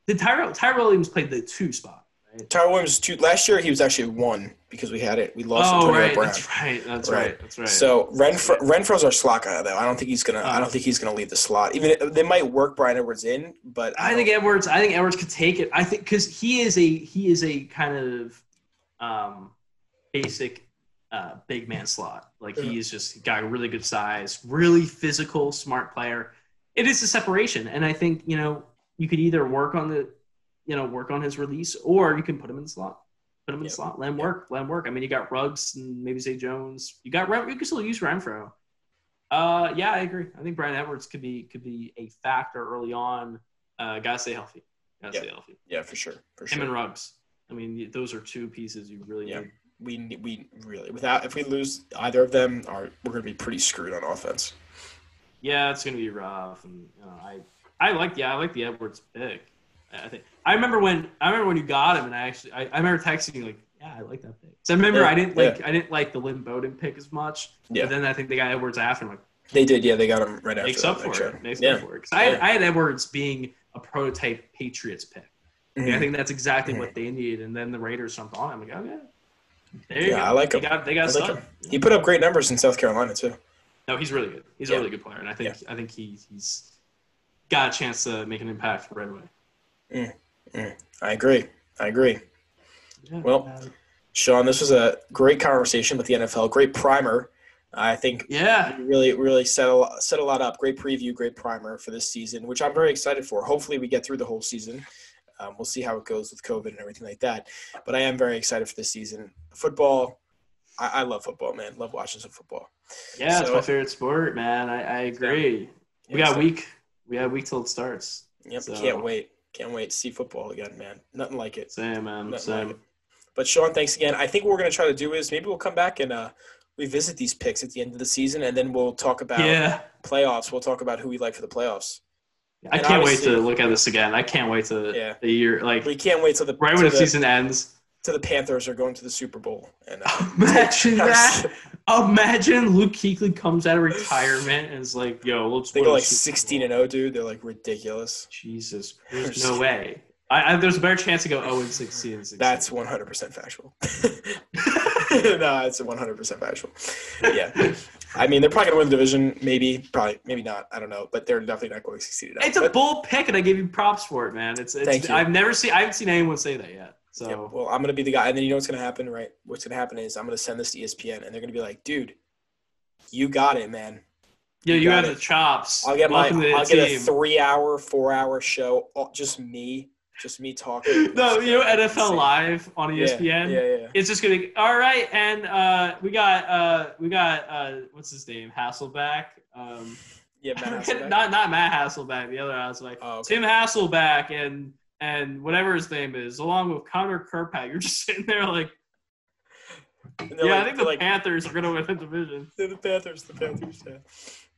S2: Did Tyrell Tyrell Williams played the two spot?
S1: Tyrell Williams two last year he was actually one because we had it. We lost.
S2: Oh right, Brown. that's right, that's right. right, that's right.
S1: So Renfrow, Renfrow's our slot guy though. I don't think he's gonna. I don't uh. think he's gonna leave the slot. Even they might work Bryan Edwards in, but
S2: I, I think Edwards. I think Edwards could take it. I think because he is a he is a kind of um, basic uh, big man slot. Like he is just got a really good size, really physical, smart player. It is a separation, and I think you know you could either work on the you know work on his release, or you can put him in the slot put him in yep. the slot. Let him work. Let him work. I mean, you got Ruggs and maybe Zay Jones. You got you can still use Renfrow. Uh, yeah, I agree. I think Bryan Edwards could be could be a factor early on. Uh, gotta stay healthy. Gotta
S1: yeah.
S2: stay healthy.
S1: Yeah, for sure. For
S2: Him and Ruggs. I mean, those are two pieces you really
S1: yeah.
S2: need.
S1: We we really without if we lose either of them, are we're gonna be pretty screwed on offense.
S2: Yeah, it's gonna be rough, and you know, I I like yeah I like the Edwards pick. I think I remember when I remember when you got him, and I actually I, I remember texting you like, yeah, I like that pick. So I remember yeah, I didn't like yeah. I didn't like the Lynn Bowden pick as much. Yeah. But then I think they got Edwards after. I'm like,
S1: they did, yeah, they got him right
S2: makes
S1: after.
S2: Up for it. Makes yeah. up for it. I had, I had Edwards being a prototype Patriots pick. Mm-hmm. I think that's exactly mm-hmm. what they need. And then the Raiders jumped on. I'm like, oh yeah.
S1: There you yeah, go. I like him.
S2: They got, they got like
S1: He put up great numbers in South Carolina too.
S2: No, he's really good. He's a really good player, and I think I think he, he's got a chance to make an impact for Redway.
S1: Mm. Mm, I agree. I agree. Yeah, well, Sean, this was a great conversation with the NFL. Great primer. I think
S2: yeah,
S1: really really set a lot, set a lot up. Great preview, great primer for this season, which I'm very excited for. Hopefully, we get through the whole season. Um, we'll see how it goes with COVID and everything like that. But I am very excited for this season. Football, I, I love football, man. Love watching some football.
S2: Yeah, so, it's my favorite sport, man. I, I agree. Yeah, we got so, week. We got week till it starts.
S1: Yep, so. can't wait. Can't wait to see football again, man. Nothing like it.
S2: Same, man. Nothing Same. Like
S1: but Sean, thanks again. I think what we're gonna try to do is maybe we'll come back and uh, revisit these picks at the end of the season, and then we'll talk about
S2: yeah.
S1: playoffs. We'll talk about who we like for the playoffs.
S2: I and can't wait to look at this again. I can't wait to
S1: yeah.
S2: the year like
S1: we can't wait till the
S2: right
S1: till
S2: when
S1: the
S2: season ends.
S1: To the Panthers or going to the Super Bowl. And uh,
S2: Imagine that. Imagine Luke Kuechly comes out of retirement and is like, "Yo, let's
S1: they go like 16 and 0, dude. They're like ridiculous.
S2: Jesus, there's no way. I, I, there's a better chance to go 0 and 16 and 16.
S1: That's 100% factual. no, it's 100% factual. Yeah. I mean, they're probably going to win the division. Maybe, probably, maybe not. I don't know. But they're definitely not going to succeed.
S2: It's a bold pick, and I give you props for it, man. It's,
S1: Thank
S2: it's
S1: you.
S2: I've never seen I haven't seen anyone say that yet. So
S1: Yeah, well, I'm going to be the guy. And then you know what's going to happen, right? What's going to happen is I'm going to send this to ESPN, and they're going to be like, dude, you got it, man.
S2: yeah,
S1: you
S2: you
S1: got
S2: have
S1: it.
S2: the chops.
S1: I'll get my,
S2: Welcome the
S1: I'll get a three hour, four hour show, all, just me, just me talking.
S2: no, you know NFL. Live on E
S1: Yeah,
S2: ESPN.
S1: Yeah, yeah.
S2: It's just gonna be all right, and uh, we got uh, we got uh, what's his name, Hasselbeck. Um,
S1: Yeah, Matt Hasselbeck.
S2: not not Matt Hasselbeck, the other Hasselbeck.
S1: Oh, okay.
S2: Tim Hasselbeck and and whatever his name is, along with Connor Kirkpatrick. You're just sitting there like, yeah,
S1: they're
S2: I think the
S1: like,
S2: Panthers are gonna win the division.
S1: the Panthers, the Panthers. Yeah.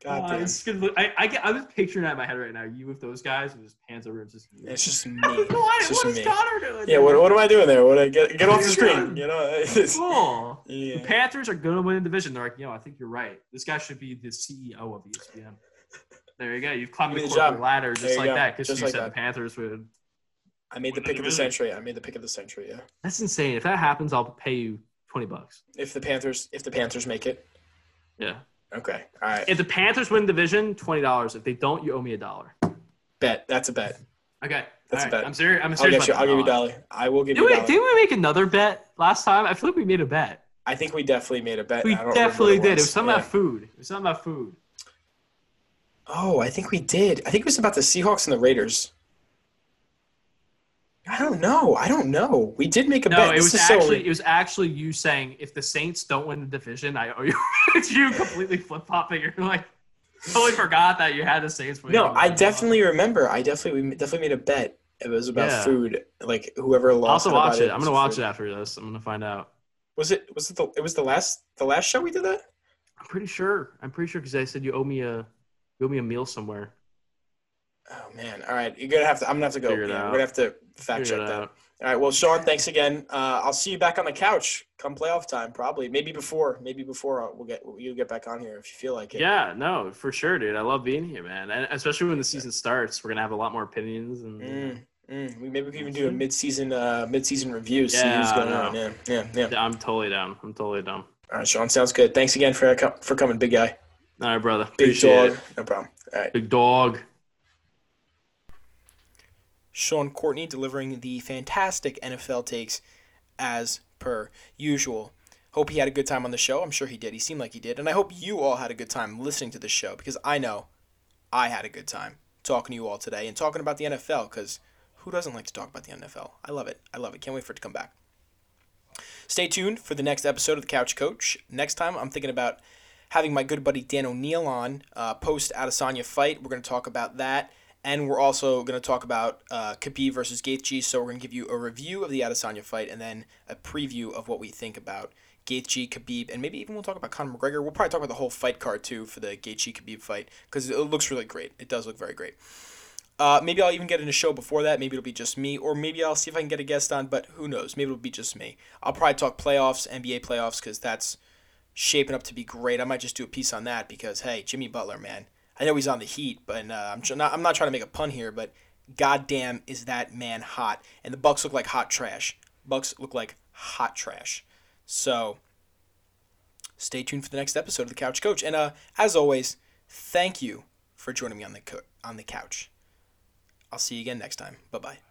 S1: God
S2: Uh,
S1: damn.
S2: it's gonna I, I get, I'm just picturing that in my head right now. You with those guys, with just Panther rims. Just,
S1: It's just me.
S2: what,
S1: It's just
S2: what is
S1: me.
S2: Connor doing?
S1: Yeah, what, what am I doing there? What I get get off the screen? You know,
S2: Cool. The. Panthers are going to win the division. They're like, you know, I think you're right. This guy should be the CEO of ESPN. There you go. You've climbed the corporate
S1: job.
S2: ladder just like
S1: go.
S2: that because you
S1: like
S2: said
S1: that.
S2: the Panthers would.
S1: I made the pick of the century. I made the pick of the century. Yeah.
S2: That's insane. If that happens, I'll pay you twenty bucks.
S1: If the Panthers, if the Panthers make it,
S2: Yeah.
S1: okay, all right,
S2: If the Panthers win division, twenty dollars. If they don't, you owe me a dollar.
S1: bet that's a bet.
S2: Okay.
S1: That's a bet.
S2: I'm serious. I'm
S1: I'll
S2: serious.
S1: get you. I'll give you a dollar. I will give
S2: Did
S1: you
S2: we, did we make another bet last time? I feel like we made a bet.
S1: I think we definitely made a bet.
S2: We
S1: I don't
S2: definitely
S1: what
S2: did. It was something
S1: Yeah.
S2: about food. It was something about food.
S1: Oh, I think we did. I think it was about the Seahawks and the Raiders. I don't know. I don't know. We did make a
S2: No,
S1: bet.
S2: it was
S1: is so-
S2: actually it was actually you saying if the Saints don't win the division, I owe you. it's you completely flip flopping. You're like totally forgot that you had the Saints. winning
S1: No, I definitely remember. I definitely we definitely made a bet. It was about
S2: Yeah.
S1: food. Like whoever
S2: I'll
S1: lost.
S2: also watch
S1: buy
S2: it. I'm gonna watch
S1: food.
S2: it after this. I'm gonna find out.
S1: Was it? Was it the? It was the last. The last show we did that.
S2: I'm pretty sure. I'm pretty sure because I said you owe me a you owe me a meal somewhere.
S1: Oh man! All right, you're gonna have to. I'm gonna have to go.
S2: Figure
S1: Yeah,
S2: out.
S1: We're gonna have to fact
S2: Figure
S1: check that.
S2: out.
S1: All right. Well, Sean, thanks again. Uh, I'll see you back on the couch come playoff time. Probably, maybe before. Maybe before we'll get you get back on here if you feel like it.
S2: Yeah, no, for sure, dude. I love being here, man. And especially when the season starts, we're gonna have a lot more opinions and
S1: Mm, mm. We maybe we can even do a mid-season uh, mid-season review. See
S2: Yeah,
S1: who's going on. Yeah, yeah, yeah.
S2: Yeah, I'm totally down. I'm totally down.
S1: All right, Sean. Sounds good. Thanks again for for coming, big guy.
S2: All right, brother.
S1: Big
S2: Appreciate
S1: dog.
S2: it.
S1: No problem. All right.
S2: Big dog.
S1: Sean Courtney delivering the fantastic NFL takes as per usual. Hope he had a good time on the show. I'm sure he did. He seemed like he did. And I hope you all had a good time listening to the show because I know I had a good time talking to you all today and talking about the NFL because who doesn't like to talk about the NFL? I love it. I love it. Can't wait for it to come back. Stay tuned for the next episode of the Couch Koach. Next time, I'm thinking about having my good buddy Dan O'Neill on uh, post Adesanya fight. We're going to talk about that. And we're also going to talk about uh, Khabib versus Gaethje. So we're going to give you a review of the Adesanya fight and then a preview of what we think about Gaethje, Khabib, and maybe even we'll talk about Conor McGregor. We'll probably talk about the whole fight card too for the Gaethje Khabib fight because it looks really great. It does look very great. Uh, maybe I'll even get in a show before that. Maybe it'll be just me, or maybe I'll see if I can get a guest on. But who knows? Maybe it'll be just me. I'll probably talk playoffs, NBA playoffs, because that's shaping up to be great. I might just do a piece on that because hey, Jimmy Butler, man, I know he's on the Heat, but uh, I'm tr- not, I'm not trying to make a pun here, but goddamn, is that man hot? And the Bucks look like hot trash. Bucks look like hot trash. So stay tuned for the next episode of the Couch Koach. And uh, as always, thank you for joining me on the co- on the couch. I'll see you again next time. Bye bye.